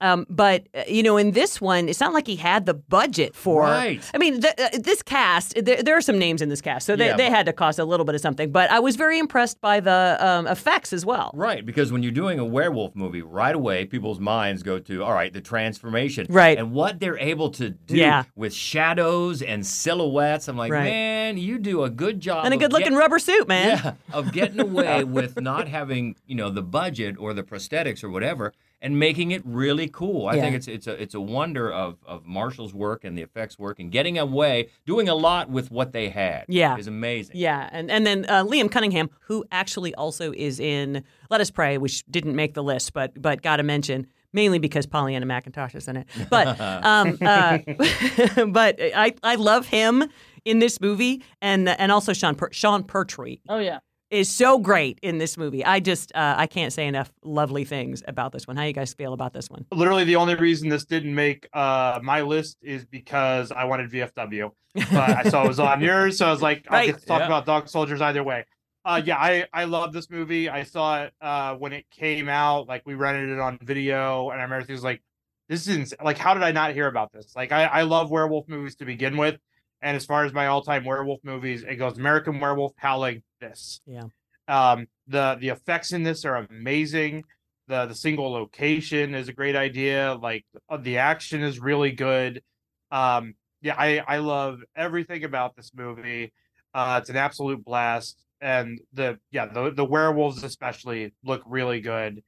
Um, but uh, you know, in this one, it's not like he had the budget for. Right. I mean, th- uh, this cast. There, there are some names in this cast, so they, Yeah, they but- had to cost a little bit of something. But I was very impressed by the um, effects as well. Right, because when you're doing a werewolf movie, right away people's minds go to, all right, the transformation. Right. And what they're able to do Yeah. with shadows and silhouettes. I'm like, Right. man, you do a good job. And a good looking get- rubber suit, man. Yeah, of getting away with not having, you know, the budget or the prosthetics or whatever and making it really cool. I Yeah. think it's it's a it's a wonder of of Marshall's work and the effects work and getting away, doing a lot with what they had. Yeah. Is amazing. Yeah, and and then uh, Liam Cunningham, who actually also is in Let Us Pray, which didn't make the list, but but got to mention mainly because Pollyanna McIntosh is in it. But um, uh, but I I love him in this movie, and and also Sean per- Sean Pertwee Oh yeah. Is so great in this movie. I just uh, I can't say enough lovely things about this one. How you guys feel about this one? Literally, the only reason this didn't make uh, my list is because I wanted VFW. But I saw it was on yours, so I was like, I Right. get to talk Yeah. about Dog Soldiers either way. Uh, yeah, I I love this movie. I saw it uh, when it came out. Like we rented it on video, and I remember it was like, this is ins- like, how did I not hear about this? Like, I I love werewolf movies to begin with, and as far as my all time werewolf movies, it goes American Werewolf, Howling, this. Yeah. Um, the the effects in this are amazing. The the single location is a great idea. Like uh, the action is really good. Um, yeah, I I love everything about this movie. Uh, it's an absolute blast, and the yeah the the werewolves especially look really good.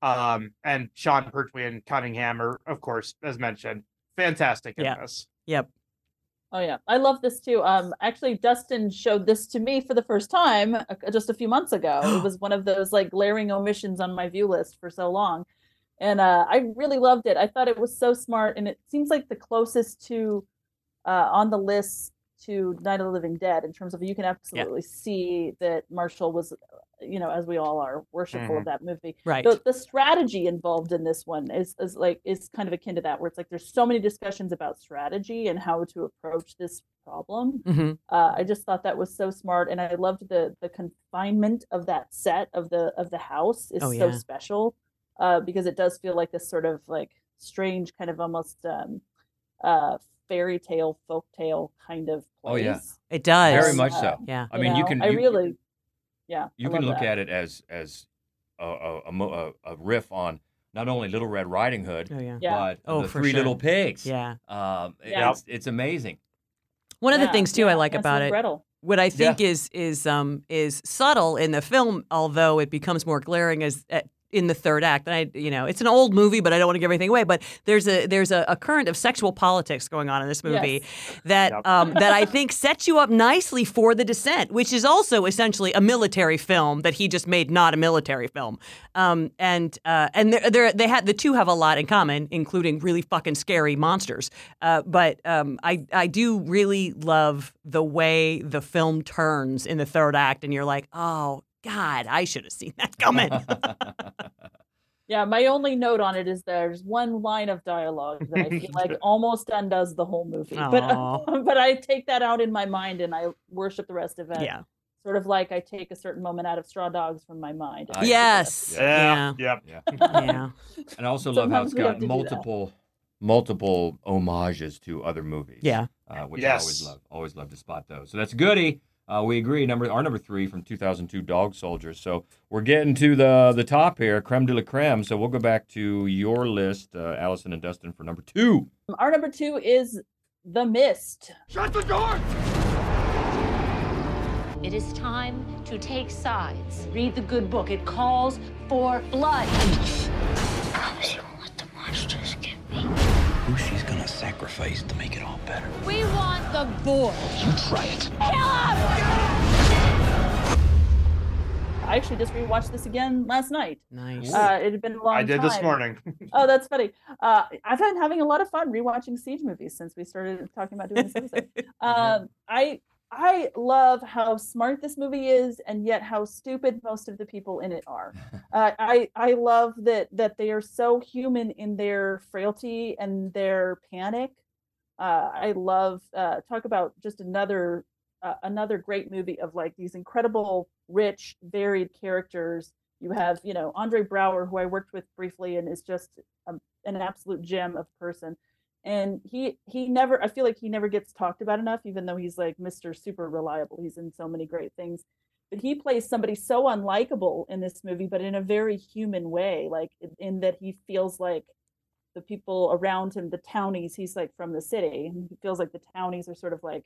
Um, and Sean Pertwee and Cunningham are, of course, as mentioned, fantastic in Yeah. this. Yep. Oh yeah, I love this too. Um, actually, Dustin showed this to me for the first time uh, just a few months ago. it was one of those like glaring omissions on my view list for so long. and uh, I really loved it. I thought it was so smart, and it seems like the closest to uh, on the list to Night of the Living Dead in terms of you can absolutely see that Marshall was, you know, as we all are, worshipful Mhm. of that movie. Right. The, the strategy involved in this one is is like is kind of akin to that, where it's like there's so many discussions about strategy and how to approach this problem. Mhm. Uh, I just thought that was so smart, and I loved the the confinement of that set of the of the house is Oh, so yeah. special uh, because it does feel like this sort of like strange kind of almost um, uh, fairy tale folk tale kind of place. Oh, yeah. It does. Very much so. Uh, Yeah. I mean, you know, can. I you- really, yeah. You I can look that. at it as as a, a, a, a, a riff on not only Little Red Riding Hood, Oh, yeah. Yeah. but Oh, the Three sure. Little Pigs. Yeah. Um, Yeah. it's, it's amazing. One of the things too I like Hansel about and it, Gretel. what I think is is um is subtle in the film, although it becomes more glaring as uh, in the third act. And I, you know, it's an old movie, but I don't want to give anything away. But there's a there's a, a current of sexual politics going on in this movie that Yep. um, that I think sets you up nicely for the descent, which is also essentially a military film that he just made not a military film. Um, and uh, and they're, they're, they had the two have a lot in common, including really fucking scary monsters. Uh, but um, I I do really love the way the film turns in the third act, and you're like, oh God, I should have seen that coming. Yeah, my only note on it is there's one line of dialogue that I feel like almost undoes the whole movie. But Aw. but I take that out in my mind and I worship the rest of it. Yeah. Sort of like I take a certain moment out of Straw Dogs from my mind. I- yes. Yeah. Yeah. Yep. Yeah. Yeah. And I also love how Sometimes it's we have got to do that. multiple multiple homages to other movies. Yeah. Uh, which I always love. Always love to spot those. So that's goody. Uh, we agree. Number our number three from 2002, Dog Soldiers. So we're getting to the the top here, creme de la creme. So we'll go back to your list, uh, Allison and Dustin, for number two. Our number two is The Mist. Shut the door! It is time to take sides. Read the good book. It calls for blood. Promise you won't let the monsters get me. Who she's gonna sacrifice to make it all better? We want the boy. You try it. Kill him! I actually just rewatched this again last night. Nice. Uh, it had been a long time. I did time. this morning. Oh, that's funny. Uh, I've been having a lot of fun rewatching Siege movies since we started talking about doing this episode. um, I I love how smart this movie is, and yet how stupid most of the people in it are. Uh, I I love that that they are so human in their frailty and their panic. Uh, I love uh, talk about just another uh, another great movie of like these incredible, rich, varied characters. You have, you know, Andre Braugher, who I worked with briefly, and is just a, an absolute gem of person. And he he never, I feel like he never gets talked about enough, even though he's like Mr. Super Reliable. He's in so many great things, but he plays somebody so unlikable in this movie, but in a very human way, like in, that he feels like the people around him, the townies, he's like from the city, he feels like the townies are sort of like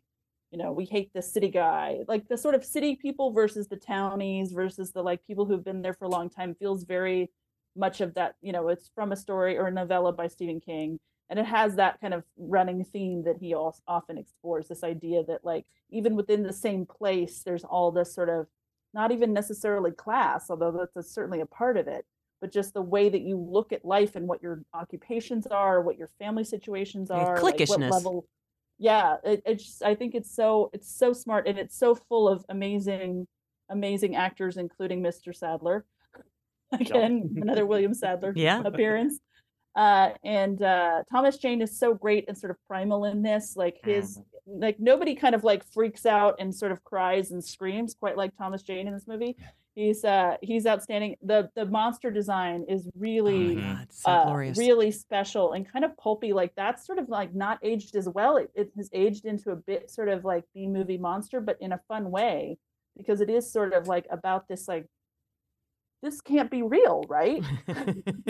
you know, we hate the city guy. Like the sort of city people versus the townies versus the like people who've been there for a long time feels very much of that, you know, it's from a story or a novella by Stephen King. And it has that kind of running theme that he also often explores this idea that like even within the same place, there's all this sort of not even necessarily class, although that's a, certainly a part of it, but just the way that you look at life and what your occupations are, what your family situations are, like what level yeah it, it's just, i think it's so it's so smart and it's so full of amazing amazing actors including mr sadler. Again another william sadler Yeah. appearance uh and uh thomas jane is so great and sort of primal in this like his like nobody kind of like freaks out and sort of cries and screams quite like thomas jane in this movie he's uh he's outstanding the the monster design is really God, so uh, really special and kind of pulpy. Like that's sort of like not aged as well. It, it has aged into a bit sort of like B movie monster, but in a fun way because it is sort of like about this like this can't be real, right?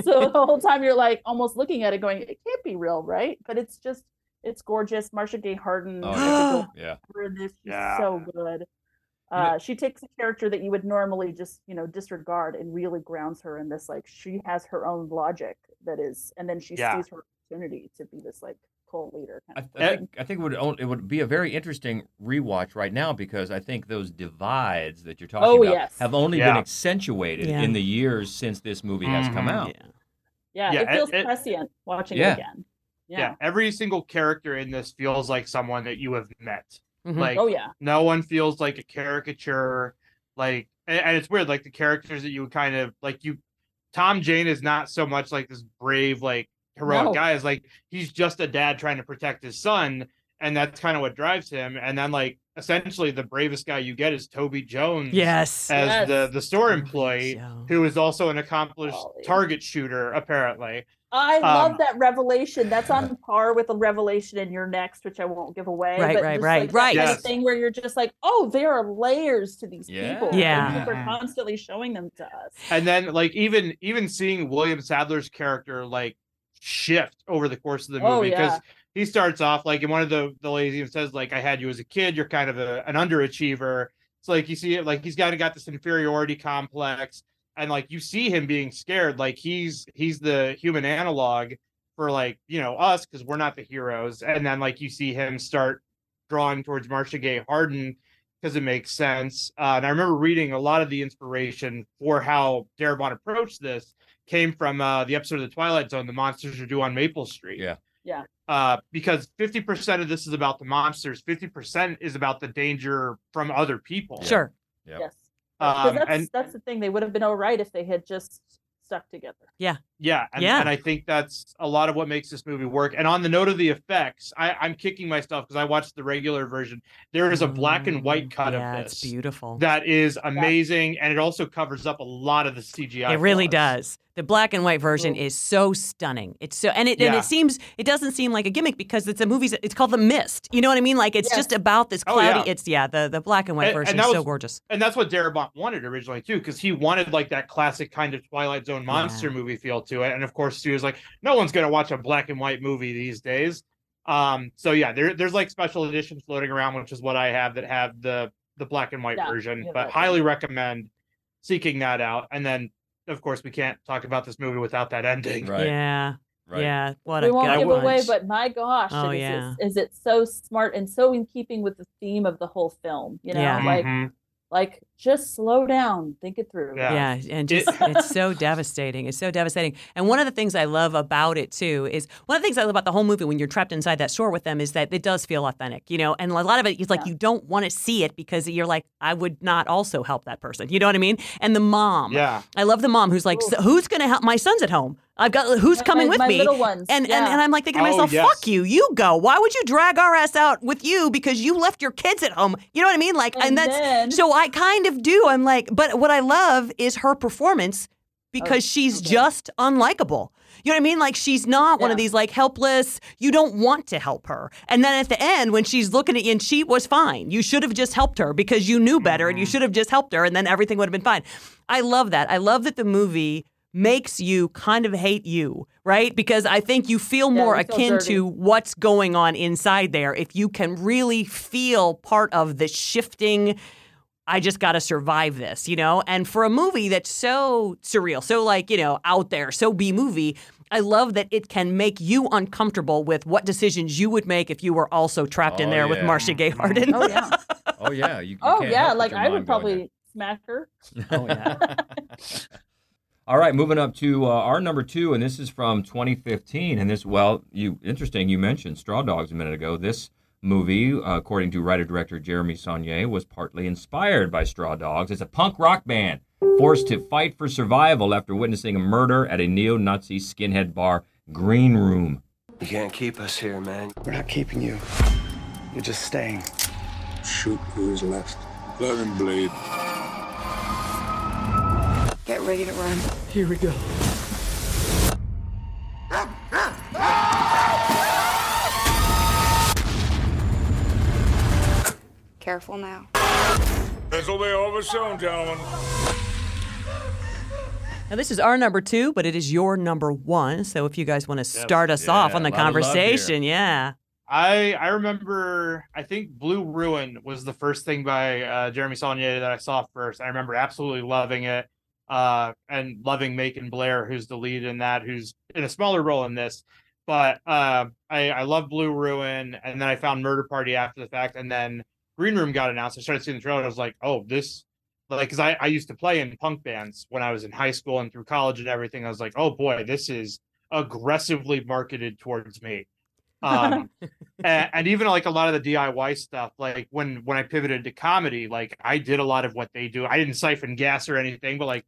so the whole time you're like almost looking at it, going, it can't be real, right? But it's just it's gorgeous. Marcia Gay Harden, Oh, yeah. yeah. for this, she's Yeah. so good. You know- Uh, she takes a character that you would normally just, you know, disregard and really grounds her in this. Like she has her own logic that is, and then she Yeah. sees her opportunity to be this like cult leader. I, Kind of I thing. think I think it would it would be a very interesting rewatch right now because I think those divides that you're talking Oh, about yes. have only Yeah. been accentuated Yeah. in the years since this movie has come Mhm. out. Yeah. Yeah, Yeah, it feels it- it- prescient watching Yeah. it again. yeah. Yeah. every single character in this feels like someone that you have met. Mhm. Like oh yeah. no one feels like a caricature. Like and, and it's weird, like the characters that you kind of like you Tom Jane is not so much like this brave, like heroic No. guy. Is like he's just a dad trying to protect his son, and that's kind of what drives him. And then like essentially the bravest guy you get is Toby Jones. Yes. As Yes. the the store employee, Jones. who is also an accomplished Golly. target shooter, apparently. I love Um, that revelation. That's on par with a revelation in your next, which I won't give away. Right, but right, just right, like right. Yes. thing where you're just like, oh, there are layers to these Yeah. people. Yeah. and people are constantly showing them to us. and then like even even seeing William Sadler's character like shift over the course of the movie Oh, because yeah. he starts off like in one of the the ladies even says like I had you as a kid you're kind of a, an underachiever it's like you see it like he's kind of got this inferiority complex and like you see him being scared like he's he's the human analog for like you know us because we're not the heroes and then like you see him start drawing towards Marcia Gay Harden because it makes sense. Uh, and I remember reading a lot of the inspiration for how Darabont approached this came from uh, the episode of the Twilight Zone, "The Monsters Are Due on Maple Street." Yeah. Yeah. Uh, because fifty percent of this is about the monsters, fifty percent is about the danger from other people. Sure. Yep. Yes. Um, that's and that's the thing. They would have been all right if they had just stuck together. yeah, and, Yeah. and I think that's a lot of what makes this movie work. And on the note of the effects, I, I'm kicking myself because I watched the regular version. There is a black and white mm, cut yeah, of it's this beautiful. that is amazing, and it also covers up a lot of the CGI. It really does. The black and white version is so stunning. It's so and it and it seems it doesn't seem like a gimmick because it's a movie. It's called The Mist. You know what I mean? Like it's Yes. just about this Oh, cloudy. yeah. It's yeah. The the black and white And- and version that is so gorgeous. and that's what Darabont wanted originally too, because he wanted like that classic kind of Twilight Zone monster Yeah. movie feel to it. And of course, he was like, no one's gonna watch a black and white movie these days. Um, so yeah, there, there's like special editions floating around, which is what I have that have the the black and white Yeah, version. But that highly recommend seeking that out. And then, of course, we can't talk about this movie without that ending. Right. Yeah. Right. Yeah. What we a won't gut give away, but my gosh, Oh, it is, yeah. is, it so smart and so in keeping with the theme of the whole film? You know, Yeah. like Mhm. Like just slow down, think it through. Yeah. Yeah, and just it's so devastating. It's so devastating. And one of the things I love about it too is one of the things I love about the whole movie when you're trapped inside that store with them is that it does feel authentic, you know. And a lot of it is like Yeah. you don't want to see it because you're like, I would not also help that person. You know what I mean? And the mom, Yeah. I love the mom who's like, "So who's going to help? My son's at home. I've got who's My- coming my- with my me? little ones, And, and yeah. and I'm like thinking to Oh, myself, yes. fuck you. You go. Why would you drag our ass out with you because you left your kids at home? You know what I mean? Like, and, And that's then- so I kind of do. I'm like, but what I love is her performance because oh, she's okay. just unlikable. You know what I mean? Like she's not one of these like helpless. You don't want to help her. And then at the end, when she's looking at you, and she was fine. You should have just helped her because you knew better, and you mm-hmm. should have just helped her, and then everything would have been fine. I love that. I love that the movie makes you kind of hate you, right? Because I think you feel Yeah, more you akin dirty. to what's going on inside there if you can really feel part of the shifting I just got to survive this, you know? And for a movie that's so surreal, so like, you know, out there, so B movie, I love that it can make you uncomfortable with what decisions you would make if you were also trapped in Oh, there with. Marcia Gay Harden. Oh yeah. Oh yeah. You, you Oh can't yeah. Like I would mind there. probably smack her. Oh, yeah. All right, moving up to uh, our number two, and this is from 2015. And this, well, you interesting. You mentioned Straw Dogs a minute ago. This movie, uh, according to writer director Jeremy Saulnier, was partly inspired by Straw Dogs. It's a punk rock band forced to fight for survival after witnessing a murder at a neo-Nazi skinhead bar, Green Room. You can't keep us here, man. We're not keeping you. You're just staying. Shoot who's left. Let him bleed. Get ready to run. Here we go. Careful now. This'll be over soon, gentlemen. Now, this is our number two, but it is your number one. So if you guys want to start us off on the a lot of love here. conversation, yeah. I I remember I think Blue Ruin was the first thing by uh, Jeremy Saulnier that I saw first. I remember absolutely loving it, uh, and loving Macon Blair, who's the lead in that, who's in a smaller role in this. But uh, I I love Blue Ruin, and then I found Murder Party after the fact, and then Green Room got announced. I started seeing the trailer. and I was like, oh, this like because I, I used to play in punk bands when I was in high school and through college and everything. I was like, oh boy, this is aggressively marketed towards me. Um, and, and even like a lot of the DIY stuff, like when when I pivoted to comedy, like I did a lot of what they do. I didn't siphon gas or anything, but like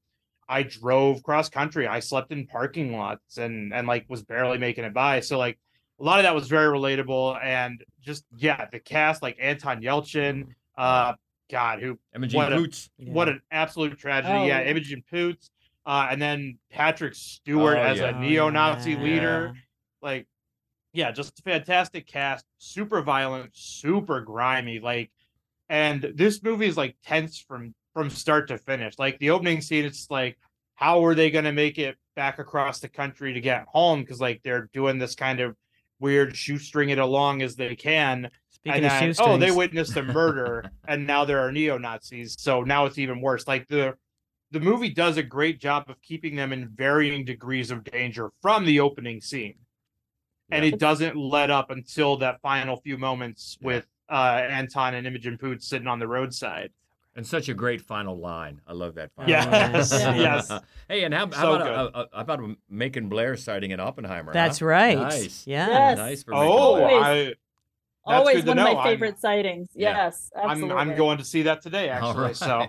I drove cross country. I slept in parking lots and and like was barely making it by. So like a lot of that was very relatable and just yeah, the cast like Anton Yelchin, uh God, who Imogen what, a- Poots. what an absolute tragedy. Oh. Yeah, Imogen Poots. Uh, and then Patrick Stewart Oh, as yeah. a neo-Nazi yeah. leader. Like, yeah, just a fantastic cast, super violent, super grimy. Like, and this movie is like tense from from start to finish. Like the opening scene, it's like, how are they gonna make it back across the country to get home? Because like they're doing this kind of weird shoestring it along as they can. Speaking and of then, oh, they witnessed a murder, and now there are neo Nazis. So now it's even worse. Like the the movie does a great job of keeping them in varying degrees of danger from the opening scene, and it doesn't let up until that final few moments with uh, Anton and Imogen Poots sitting on the roadside. And such a great final line. I love that. Final Yes, line. yes. Hey, and how, how So about a, a, how about a Macon Blair sighting in Oppenheimer? That's huh? right. Nice. Yeah. Yes. Nice for Macon Oh, Blair. Always. I, that's Always good to one of know. my I'm- favorite sightings. Yeah. Yes, I'm absolutely. I'm going to see that today, actually. right. So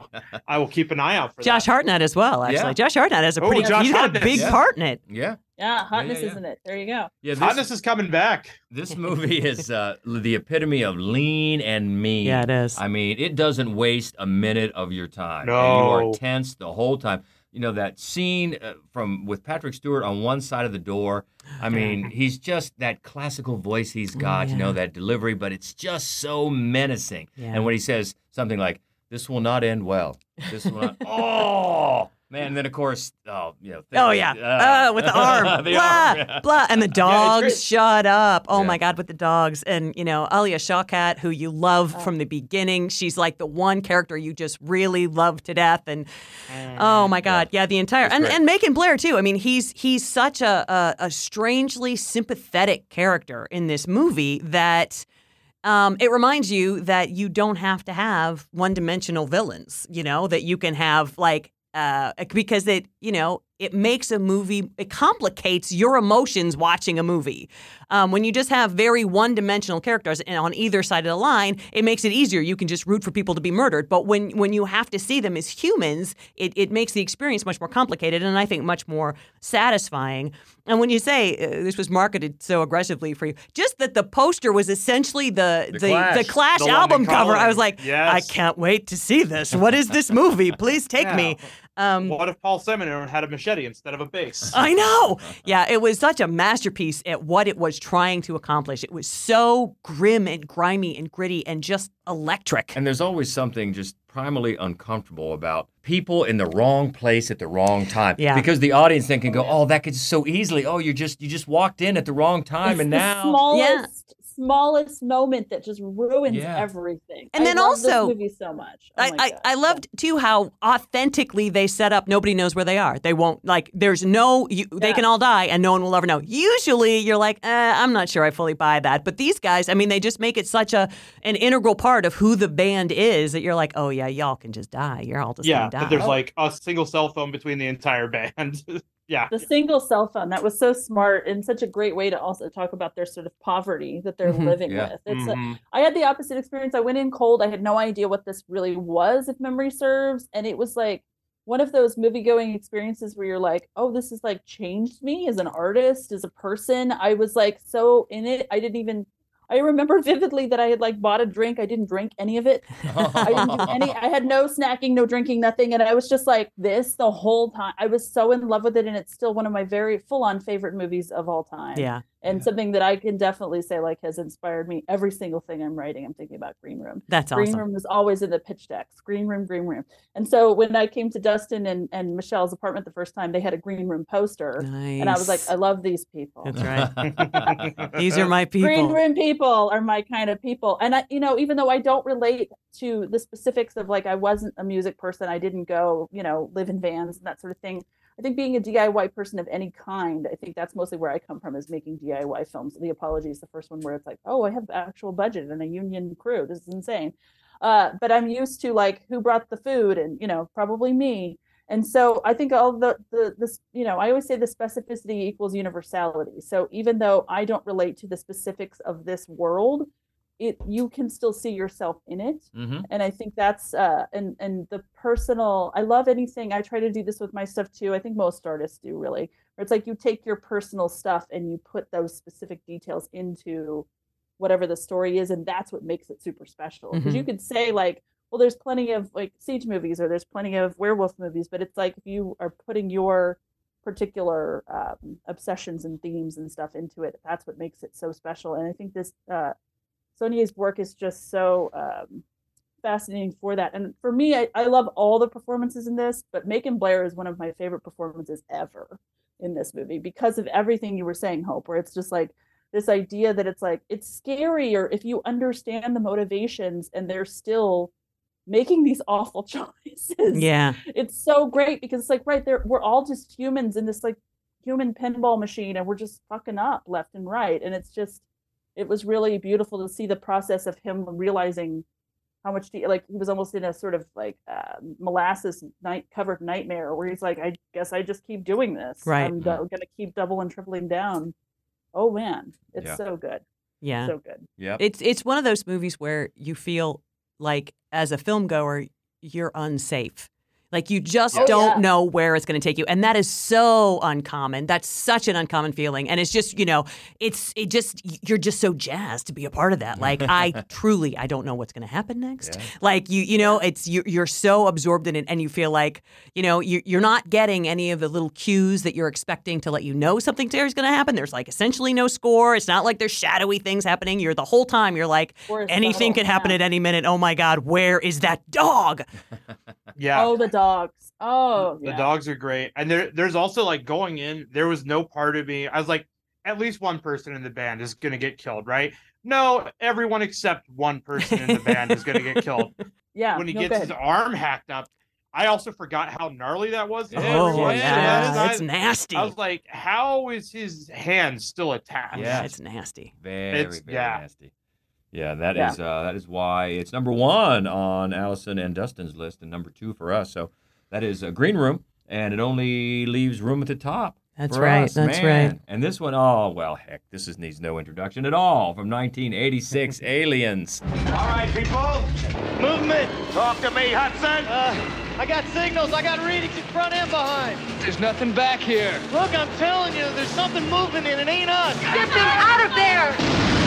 I will keep an eye out for that. Josh that. Hartnett as well, actually. Yeah. Josh Hartnett has a Oh, pretty Josh he's got a big yeah. part in it. Yeah. Yeah, hotness yeah. isn't it? There you go. Yeah. This, Hotness is coming back. this movie is uh, the epitome of lean and mean. Yeah, it is. I mean, it doesn't waste a minute of your time. And you are tense the whole time. You know that scene uh, from with Patrick Stewart on one side of the door. I mean, he's just that classical voice he's got. You know that delivery, but it's just so menacing. Yeah. And when he says something like, "This will not end well," this will not. oh man! And then of course, oh you know. Oh yeah, uh, with the arm, the blah arm, yeah. blah, and the dogs. great. shut up! Oh Yeah. my god, with the dogs, and you know Alia Shawkat, who you love from the beginning. She's like the one character you just really love to death, and oh my god, yeah, the entire and great. and Macon Blair too. I mean, he's he's such a, a a strangely sympathetic character in this movie that. Um, it reminds you that you don't have to have one-dimensional villains. You know that you can have like uh, because it you know it makes a movie it complicates your emotions watching a movie. Um, when you just have very one-dimensional characters and on either side of the line it makes it easier. You can just root for people to be murdered. But when when you have to see them as humans it, it makes the experience much more complicated and i think much more satisfying. And when you say uh, this was marketed so aggressively for you just that the poster was essentially the The the, Clash. the Clash. The album cover. I was like Yes. i can't wait to see this. What is this movie? Please take me um, What if Paul Simon had a machete instead of a bass? I know. Yeah, it was such a masterpiece at what it was trying to accomplish. It was so grim and grimy and gritty and just electric. And there's always something just primally uncomfortable about people in the wrong place at the wrong time. Yeah. Because the audience then can go, "Oh, that could so easily. Oh, you just you just walked in at the wrong time, it's and the now." smallest, smallest moment that just ruins Yeah. everything. And I then love also- this movie so much. Oh I, I, I loved too how authentically they set up nobody knows where they are. They won't like there's no you, they can all die and no one will ever know. Usually you're like, eh, I'm not sure I fully buy that. But these guys, I mean, they just make it such a an integral part of who the band is that you're like, oh yeah, y'all can just die. You're all just yeah, gonna die. but there's like a single cell phone between the entire band. yeah. the single cell phone that was so smart and such a great way to also talk about their sort of poverty that they're Mhm. living Yeah. with. It's a, Mhm. I had the opposite experience. I went in cold. I had no idea what this really was, if memory serves, and it was like one of those movie going experiences where you're like, "Oh, this has like changed me as an artist, as a person." I was like so in it. I didn't even. I remember vividly that I had like bought a drink. I didn't drink any of it. I didn't do any. I had no snacking, no drinking, nothing, and I was just like this the whole time. I was so in love with it, and it's still one of my very full-on favorite movies of all time. yeah. And something that I can definitely say like has inspired me. Every single thing I'm writing, I'm thinking about Green Room. That's Green awesome. Room is always in the pitch decks. Green Room, Green Room. And so when I came to Dustin and, and Michelle's apartment the first time, they had a Green Room poster, Nice. and I was like, I love these people. That's right. These are my people. Green room people are my kind of people. And I, you know, even though I don't relate to the specifics of like I wasn't a music person, I didn't go, you know, live in vans and that sort of thing. I think being a DIY person of any kind, I think that's mostly where I come from is making DIY films. The Apology is the first one where it's like, oh, I have actual budget and a union crew. This is insane. Uh, but I'm used to like who brought the food, and you know, probably me. And so I think all the the this you know I always say the specificity equals universality. So even though I don't relate to the specifics of this world, it you can still see yourself in it Mm-hmm. and i think that's uh and and the personal i love anything i try to do this with my stuff too i think most artists do really where it's like you take your personal stuff and you put those specific details into whatever the story is and that's what makes it super special because you Mhm. could say like well there's plenty of like siege movies or there's plenty of werewolf movies but it's like if you are putting your particular um, obsessions and themes and stuff into it that's what makes it so special and i think this uh Saulnier's work is just so um, fascinating for that. And for me, I, I love all the performances in this, but Macon Blair is one of my favorite performances ever in this movie because of everything you were saying, Hope, where it's just like this idea that it's like it's scary or if you understand the motivations and they're still making these awful choices. Yeah. It's so great because it's like right there, we're all just humans in this like human pinball machine and we're just fucking up left and right. And it's just it was really beautiful to see the process of him realizing how much de- like he was almost in a sort of like uh, molasses night covered nightmare where he's like i guess i just keep doing this Right. i'm do- gonna keep double and tripling down oh man it's Yeah. so good Yeah. so good yeah It's it's one of those movies where you feel like as a film goer you're unsafe. Like you just Oh, don't yeah. know where it's going to take you and that is so uncommon. That's such an uncommon feeling and it's just, you know, it's it just you're just so jazzed to be a part of that. Like I truly I don't know what's going to happen next. Yeah. Like you you know, it's you're, you're so absorbed in it and you feel like, you know, you you're not getting any of the little cues that you're expecting to let you know something is going to happen. There's like essentially no score. It's not like there's shadowy things happening. You're the whole time you're like anything subtle, could happen yeah. at any minute. Oh my god, where is that dog? Yeah. oh the dogs oh The yeah. dogs are great. And there there's also like going in, there was no part of me. I was like, at least one person in the band is gonna get killed, right? No, everyone except one person in the band is gonna get killed. yeah When he no, gets go his arm hacked up. I also forgot how gnarly that was. Oh, yeah, Oh yeah, yeah, I- it's nasty. I was like, how is his hand still attached? Yeah. it's nasty. Very, It's- very yeah. nasty. Yeah, that is Yeah. uh, that is why it's number one on Allison and Dustin's list, and number two for us. So that is a green room, and it only leaves room at the top. That's right, us, that's man. right. And this one, oh well, heck, this is, needs no introduction at all. From 1986, Aliens. All right, people. Movement. Talk to me, Hudson. I got signals. I got readings in front and behind. There's nothing back here. Look, I'm telling you, there's something moving and it ain't us. Get them out of there!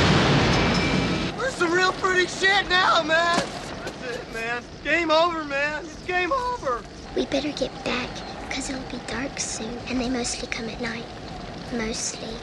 We're some real pretty shit now, man. That's it, man. Game over, man. It's game over. We better get back, because it'll be dark soon, and they mostly come at night. Mostly.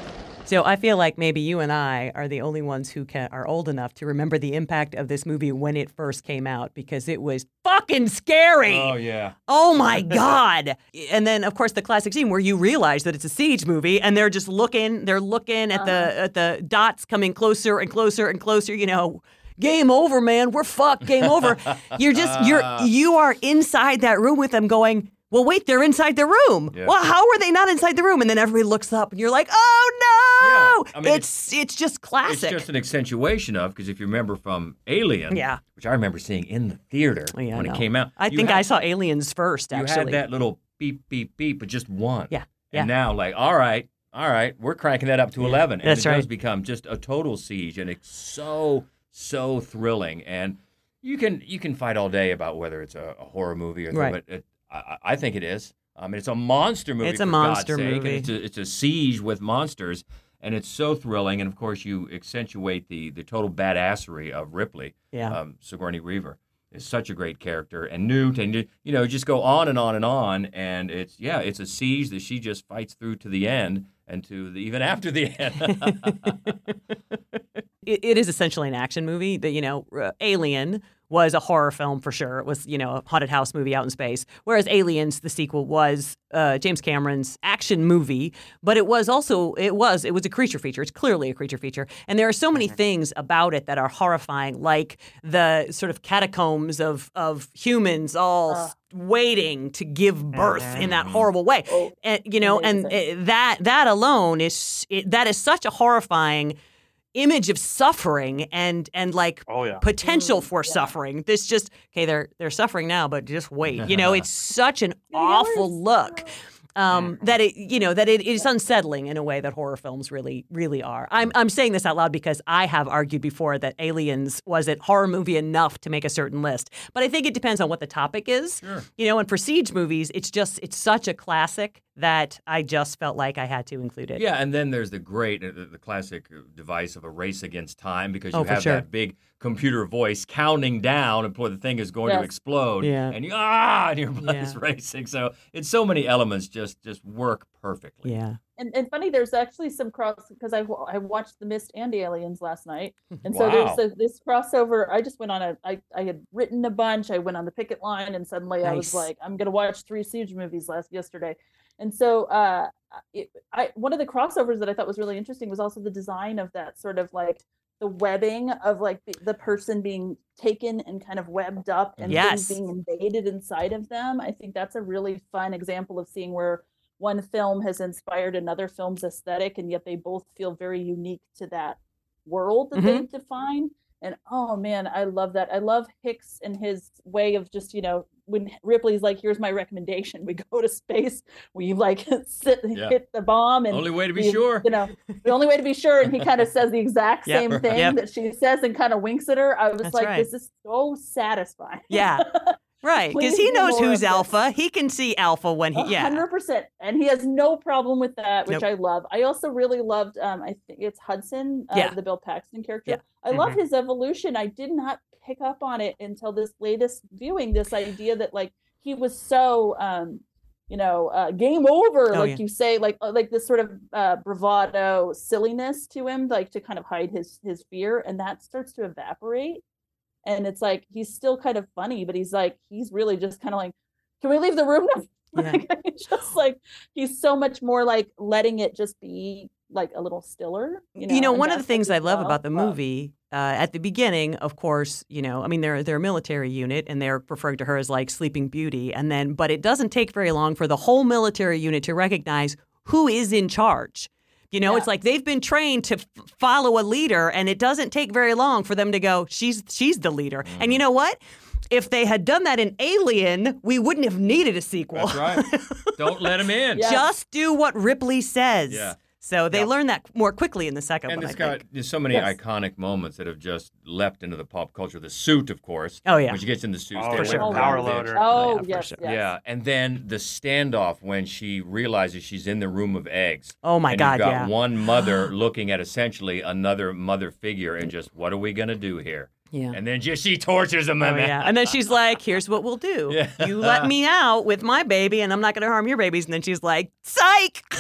So I feel like maybe you and I are the only ones who can, are old enough to remember the impact of this movie when it first came out because it was fucking scary. Oh yeah. Oh my God. And then of course the classic scene where you realize that it's a siege movie and they're just looking, they're looking at the uh-huh. at the dots coming closer and closer and closer, you know. Game over, man. We're fucked. Game over. You're just you're you are inside that room with them going, well, wait, they're inside the room. Yeah. Well, how are they not inside the room? And then everybody looks up and you're like, oh no. Yeah, I mean, it's, it's just classic. It's just an accentuation of because if you remember from Alien, Yeah. which I remember seeing in the theater Oh, yeah, when it came out. I think had- I saw Aliens first, You actually. had that little beep, beep, beep, but just one. Yeah, yeah. And now, like, all right, all right, we're cranking that up to 11. And That's it does become just a total siege. And it's so, so thrilling. And you can you can fight all day about whether it's a, a horror movie or Right. but I, I think it is. I mean, it's a monster movie. It's a monster movie. It's a, it's a siege with monsters, and it's so thrilling. And of course, you accentuate the the total badassery of Ripley, Yeah. um, Sigourney Weaver is such a great character, and Newt, and you know, just go on and on and on. And it's yeah, it's a siege that she just fights through to the end, and to the, even after the end. it, it is essentially an action movie that you know uh, alien was a horror film for sure. It was you know a haunted house movie out in space. Whereas aliens the sequel was uh, james cameron's action movie but it was also it was it was a creature feature. It's clearly a creature feature. And there are so many things about it that are horrifying like the sort of catacombs of of humans all s- waiting to give birth in that horrible way. And you know and uh, that that alone is it, that is such a horrifying image of suffering and and like oh, yeah. potential mm, for suffering. This just okay, they're they're suffering now, but just wait. You know, it's such an awful look. Um, that it, you know, that it is unsettling in a way that horror films really, really are. I'm, I'm saying this out loud because I have argued before that Aliens was it horror movie enough to make a certain list, but I think it depends on what the topic is. Sure. You know, and for siege movies, it's just it's such a classic that I just felt like I had to include it. Yeah, and then there's the great, uh, the, the classic device of a race against time because you Oh, have sure. that big computer voice counting down before the thing is going to explode, Yeah. and you ah, and your blood is racing. So it's so many elements just just work perfectly. Yeah. And, and funny, there's actually some cross because I, I watched The Mist and Aliens last night, and so Wow. there's a, this crossover. I just went on a I, I had written a bunch. I went on the picket line, and suddenly I was like, I'm gonna watch three Siege movies last yesterday, and so uh, it, I one of the crossovers that I thought was really interesting was also the design of that sort of like the webbing of like the, the person being taken and kind of webbed up and Yes. being invaded inside of them. I think that's a really fun example of seeing where one film has inspired another film's aesthetic and yet they both feel very unique to that world that they mm-hmm. define and oh man i love that i love hicks and his way of just you know when ripley's like here's my recommendation we go to space we like sit Yeah. hit the bomb and Only way to be we- sure. you know the only way to be sure and he kind of says the exact Yep, same right. thing Yep. that she says and kind of winks at her i was That's like right. this is so satisfying Yeah. Right, because he knows who's of this. alpha. He can see alpha when he, yeah. hundred percent, and he has no problem with that, which Nope. I love. I also really loved. Um, I think it's Hudson, uh, Yeah. the Bill Paxton character. Yeah. I love Mhm. his evolution. I did not pick up on it until this latest viewing. This idea that like he was so, um, you know, uh, game over, Oh, like yeah. you say, like uh, like this sort of uh, bravado silliness to him, like to kind of hide his his fear, and that starts to evaporate. And it's like he's still kind of funny, but he's like he's really just kind of like, can we leave the room now? Yeah. Like, just like he's so much more like letting it just be like a little stiller. You know, you know, one of the things I love love. about the movie uh, at the beginning, of course, you know, I mean, they're they're a military unit and they're referring to her as like Sleeping Beauty, and then, but it doesn't take very long for the whole military unit to recognize who is in charge. You know, it's like they've been trained to f- follow a leader, and it doesn't take very long for them to go, "She's she's the leader." And you mm. know what? If they had done that in Alien, we wouldn't have needed a sequel. That's right. Don't let them in. Yeah. Just do what Ripley says. Yeah. So they Yeah. learned that more quickly in the second And one. it's I got think. there's so many Yes. iconic moments that have just leapt into the pop culture. The suit, of course. Oh, yeah. When she gets in the suit, Oh, for sure. from Power loader. Oh yeah, yes, sure. yes. Yeah, and then the standoff when she realizes she's in the room of eggs. Oh my and God, You've got yeah. one mother looking at essentially another mother figure, and just what are we gonna do here? Yeah. And then just she tortures him. Oh, man. yeah. And then she's like, here's what we'll do. Yeah. You let me out with my baby, and I'm not going to harm your babies. And then she's like, psych.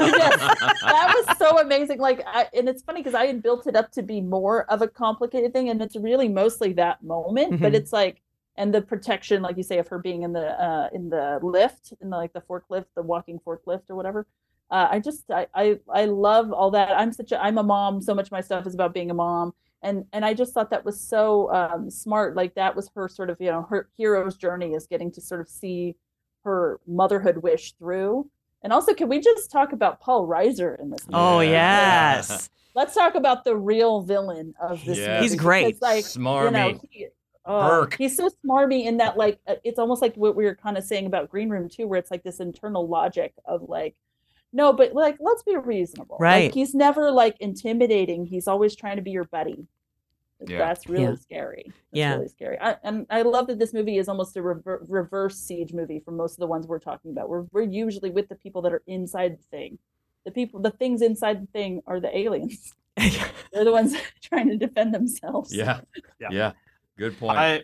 Yes. that was so amazing. Like, I, and it's funny because I had built it up to be more of a complicated thing, and it's really mostly that moment. But Mhm. it's like, and the protection, like you say, of her being in the uh in the lift, in the like the forklift, the walking forklift or whatever. Uh, I just, I, I, I love all that. I'm such a, I'm a mom. So much of my stuff is about being a mom, and and I just thought that was so um smart. Like that was her sort of, you know, her hero's journey is getting to sort of see her motherhood wish through. And also, can we just talk about Paul Reiser in this movie? oh, Yeah. yes. Let's talk about the real villain of this Yes. movie. He's great. because, Like, you know, Smarmy. he- oh, he's so smarmy in that, like, uh, it's almost like what we were kind of saying about Green Room too, where it's like this internal logic of like, no, but like, let's be reasonable. Right. Like, he's never like intimidating. He's always trying to be your buddy. Yeah. That's really Yeah. scary. That's Yeah. really scary. I, and I love that this movie is almost a rever- reverse siege movie for most of the ones we're talking about. We're we're usually with the people that are inside the thing. The people, the things inside the thing are the aliens. They're the ones trying to defend themselves. Yeah. Yeah. Yeah. Good point. I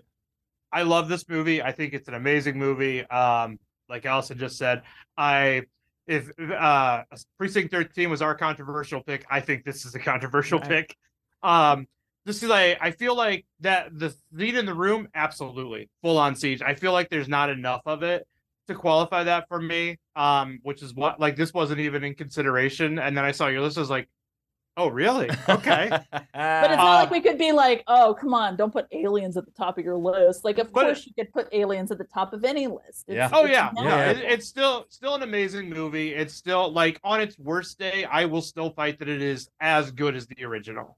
I love this movie. I think it's an amazing movie. Um, like Allison just said, I if uh Precinct 13 was our controversial pick, I think this is a controversial Right. pick. Um this is I I feel like that the scene in the room, absolutely full on siege. I feel like there's not enough of it to qualify that for me. Um, which is what like this wasn't even in consideration. And then I saw your list, I was like, oh really? Okay. But it's not Uh, like we could be like, oh, come on, don't put aliens at the top of your list. Like, of But- course, you could put aliens at the top of any list. Yeah. Oh it's yeah, Yeah. it, it's still still an amazing movie. It's still like on its worst day, I will still fight that it is as good as the original.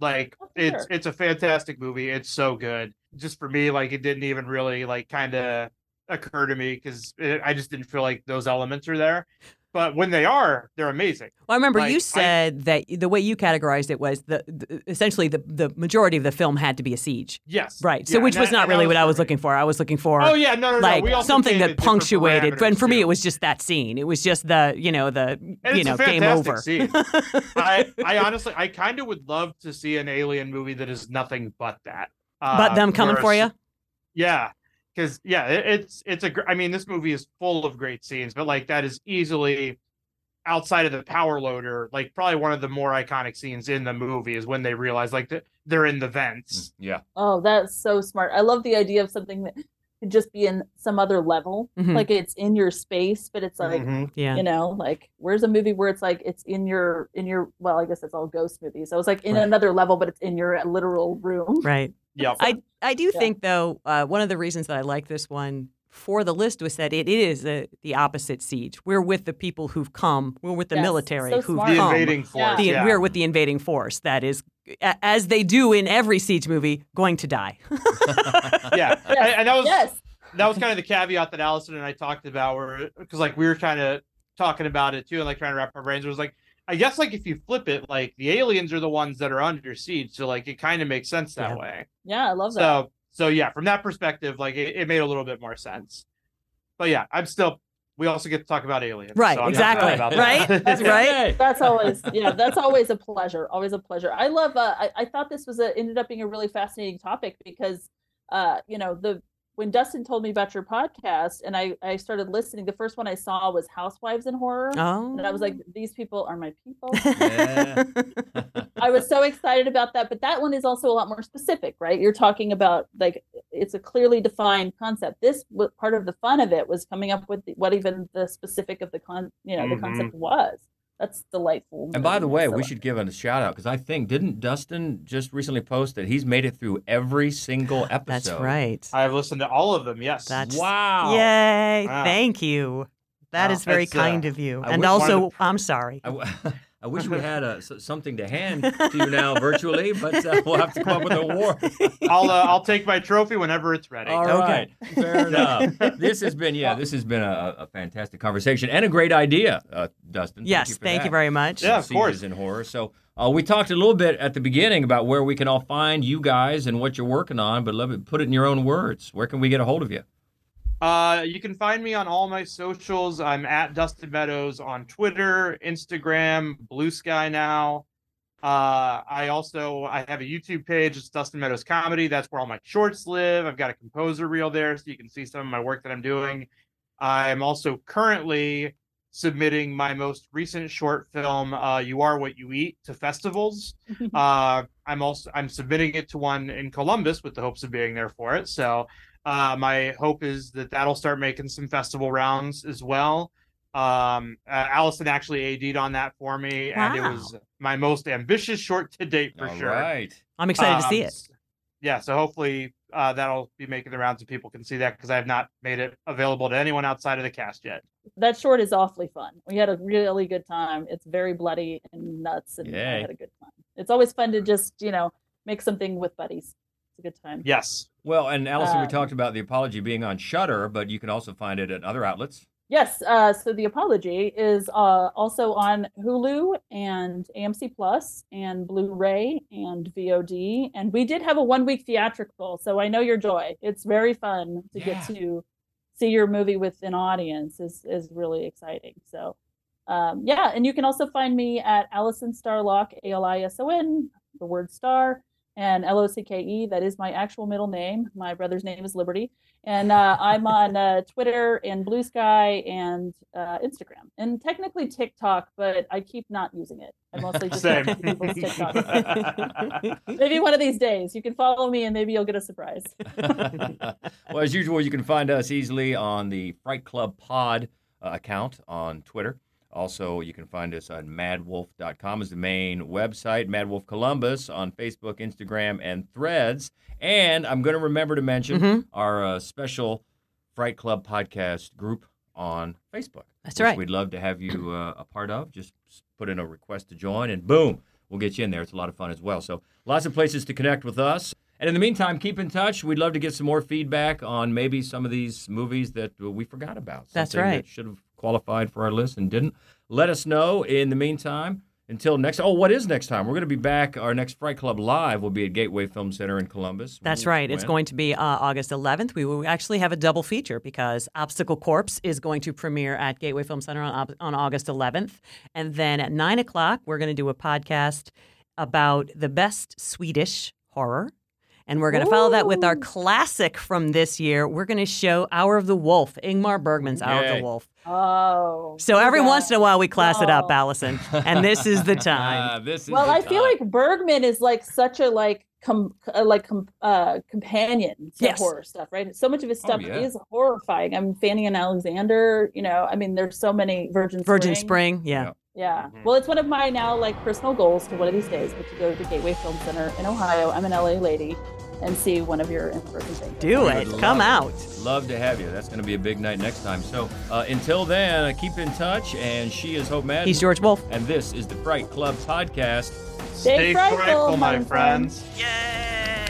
Like Oh, for it's it's a fantastic movie. It's so good. Just for me, like it didn't even really like kind of occur to me because I just didn't feel like those elements are there. But when they are, they're amazing. Well, I remember Like, you I- said that the way you categorized it was the, the essentially the, the majority of the film had to be a siege. Yes. Right. So Yeah, which was that- not really was what I was looking for. I was looking for Oh yeah, no, no, like no. Something that punctuated. But for me, it was just that scene. It was just the you know the And you know game over. scene. I, I honestly, I kind of would love to see an alien movie that is nothing but that. but Uh, them coming for you. Yeah, because yeah, it, it's it's a. I mean, this movie is full of great scenes, but like that is easily outside of the power loader. Like probably one of the more iconic scenes in the movie is when they realize like that they're in the vents. Yeah. Oh, that's so smart. I love the idea of something that could just be in some other level. Mhm. Like it's in your space, but it's like Mhm. Yeah. you know, like where's a movie where it's like it's in your in your well, I guess it's all ghost movies. So it's like in Right. another level, but it's in your literal room. Right. Yep. I I do Yeah. think though uh, one of the reasons that I like this one for the list was that it is the the opposite siege. We're with the people who've come. We're with the Yes, military so who've smart. The come. invading force. The- yeah. We're with the invading force that is, a- as they do in every siege movie, going to die. yeah, and, and that was Yes. that was kind of the caveat that Alison and I talked about, where because like we were kind of talking about it too, and like trying to wrap our brains. It was like I guess like if you flip it, like the aliens are the ones that are under siege, so like it kind of makes sense that Yeah. way. Yeah, I love that. So so yeah, from that perspective, like it, it made a little bit more sense. But yeah, I'm still. We also get to talk about aliens, Right, so exactly, mad about that. right? That's right. That's always yeah. That's always a pleasure. Always a pleasure. I love. Uh, I I thought this was a ended up being a really fascinating topic because, uh, you know, the when Dustin told me about your podcast and I I started listening, the first one I saw was Housewives in Horror, Oh. and I was like, these people are my people. Yeah. I was so excited about that, but that one is also a lot more specific, right? You're talking about like it's a clearly defined concept. This part of the fun of it was coming up with the, what even the specific of the con, you know, the Mhm. concept was. That's delightful. And by the way, so- we should give him a shout out because I think didn't Dustin just recently post that he's made it through every single episode. That's right. I've listened to all of them. Yes. That's Wow. Yay! Wow. Thank you. That Wow. is very That's, uh, kind of you. I and wish one also, I'm sorry. I, w- I wish we had uh, s- something to hand to you now virtually, but uh, we'll have to come up with a award. I'll uh, I'll take my trophy whenever it's ready. All Okay. right, fair enough. This has been yeah, this has been a, a fantastic conversation and a great idea, uh, Dustin. yes, thank you, for thank you very much. Yeah, of Sieges course. in horror. So uh, we talked a little bit at the beginning about where we can all find you guys and what you're working on, but let me put it in your own words. Where can we get a hold of you? Uh, you can find me on all my socials. I'm at Dustin Meadows on Twitter, Instagram, Blue Sky now. Uh, I also I have a YouTube page. It's Dustin Meadows Comedy. That's where all my shorts live. I've got a composer reel there, so you can see some of my work that I'm doing. I'm also currently submitting my most recent short film, uh, "You Are What You Eat," to festivals. uh, I'm also I'm submitting it to one in Columbus with the hopes of being there for it. So uh, my hope is that that'll start making some festival rounds as well. Um, uh, Alison actually AD'd on that for me, and it was my most ambitious short to date for All sure. right. I'm excited to see Um, it. Yeah, so hopefully uh, that'll be making the rounds and people can see that because I have not made it available to anyone outside of the cast yet. that short is awfully fun. We had a really good time. It's very bloody and nuts, and I had a good time. It's always fun to just you know make something with buddies. It's a good time. Yes. Well, and Alison, we Um, talked about the apology being on Shutter, but you can also find it at other outlets. Yes. Uh, so the apology is uh, also on Hulu and AMC Plus and Blu-ray and VOD. And we did have a one-week theatrical, so I know your joy. It's very fun to get to see your movie with an audience. is is really exciting. So um, yeah, and you can also find me at Alison Starlocke, A L I S O N, the word star, and L O C K E. That is my actual middle name. My brother's name is Liberty, and uh, I'm on uh, Twitter and Blue Sky and uh, Instagram, and technically TikTok, but I keep not using it. I mostly just Same. people's TikToks. maybe one of these days you can follow me, and maybe you'll get a surprise. well, as usual, you can find us easily on the Fright Club Pod uh, account on Twitter. Also, you can find us on madwolf.com is the main website, Mad Wolf Columbus on Facebook, Instagram, and Threads. And I'm going to remember to mention Mhm. our uh, special Fright Club podcast group on Facebook. That's right. We'd love to have you uh, a part of. Just put in a request to join, and boom, we'll get you in there. It's a lot of fun as well. So lots of places to connect with us. And in the meantime, keep in touch. We'd love to get some more feedback on maybe some of these movies that we forgot about. That's right. That should have qualified for our list and didn't. Let us know. In the meantime, until next. Oh, what is next time? We're going to be back. Our next Fright Club Live will be at Gateway Film Center in Columbus. That's When? right. It's going to be uh, August 11th. We will actually have a double feature because Obstacle Corpse is going to premiere at Gateway Film Center on, on August 11th. And then at 9 o'clock, we're going to do a podcast about the best Swedish horror. And we're going to follow that with our classic from this year. We're going to show Hour of the Wolf, Ingmar Bergman's Hour of the Wolf. Oh. So every yeah. once in a while, we class it up, Oh. Alison. And this is the time. this is Well, the I feel like Bergman is like such a like com uh, like com- uh companion to Yes. horror stuff, right? So much of his Oh, stuff yeah. is horrifying. I mean, Fanny and Alexander. You know, I mean, there's so many Virgin Virgin Spring. Spring. Yeah. Yeah. Mm-hmm. Well, it's one of my now like personal goals to one of these days, but to go to the Gateway Film Center in Ohio. I'm an LA lady, and see one of your in-person things. Do it. would Come out. Love to have you. That's going to be a big night next time. So uh, until then, uh, keep in touch. And she is Hope Madden. He's George Wolf. And this is the Fright Club podcast. Stay Stay frightful, frightful, my my friends. Yay!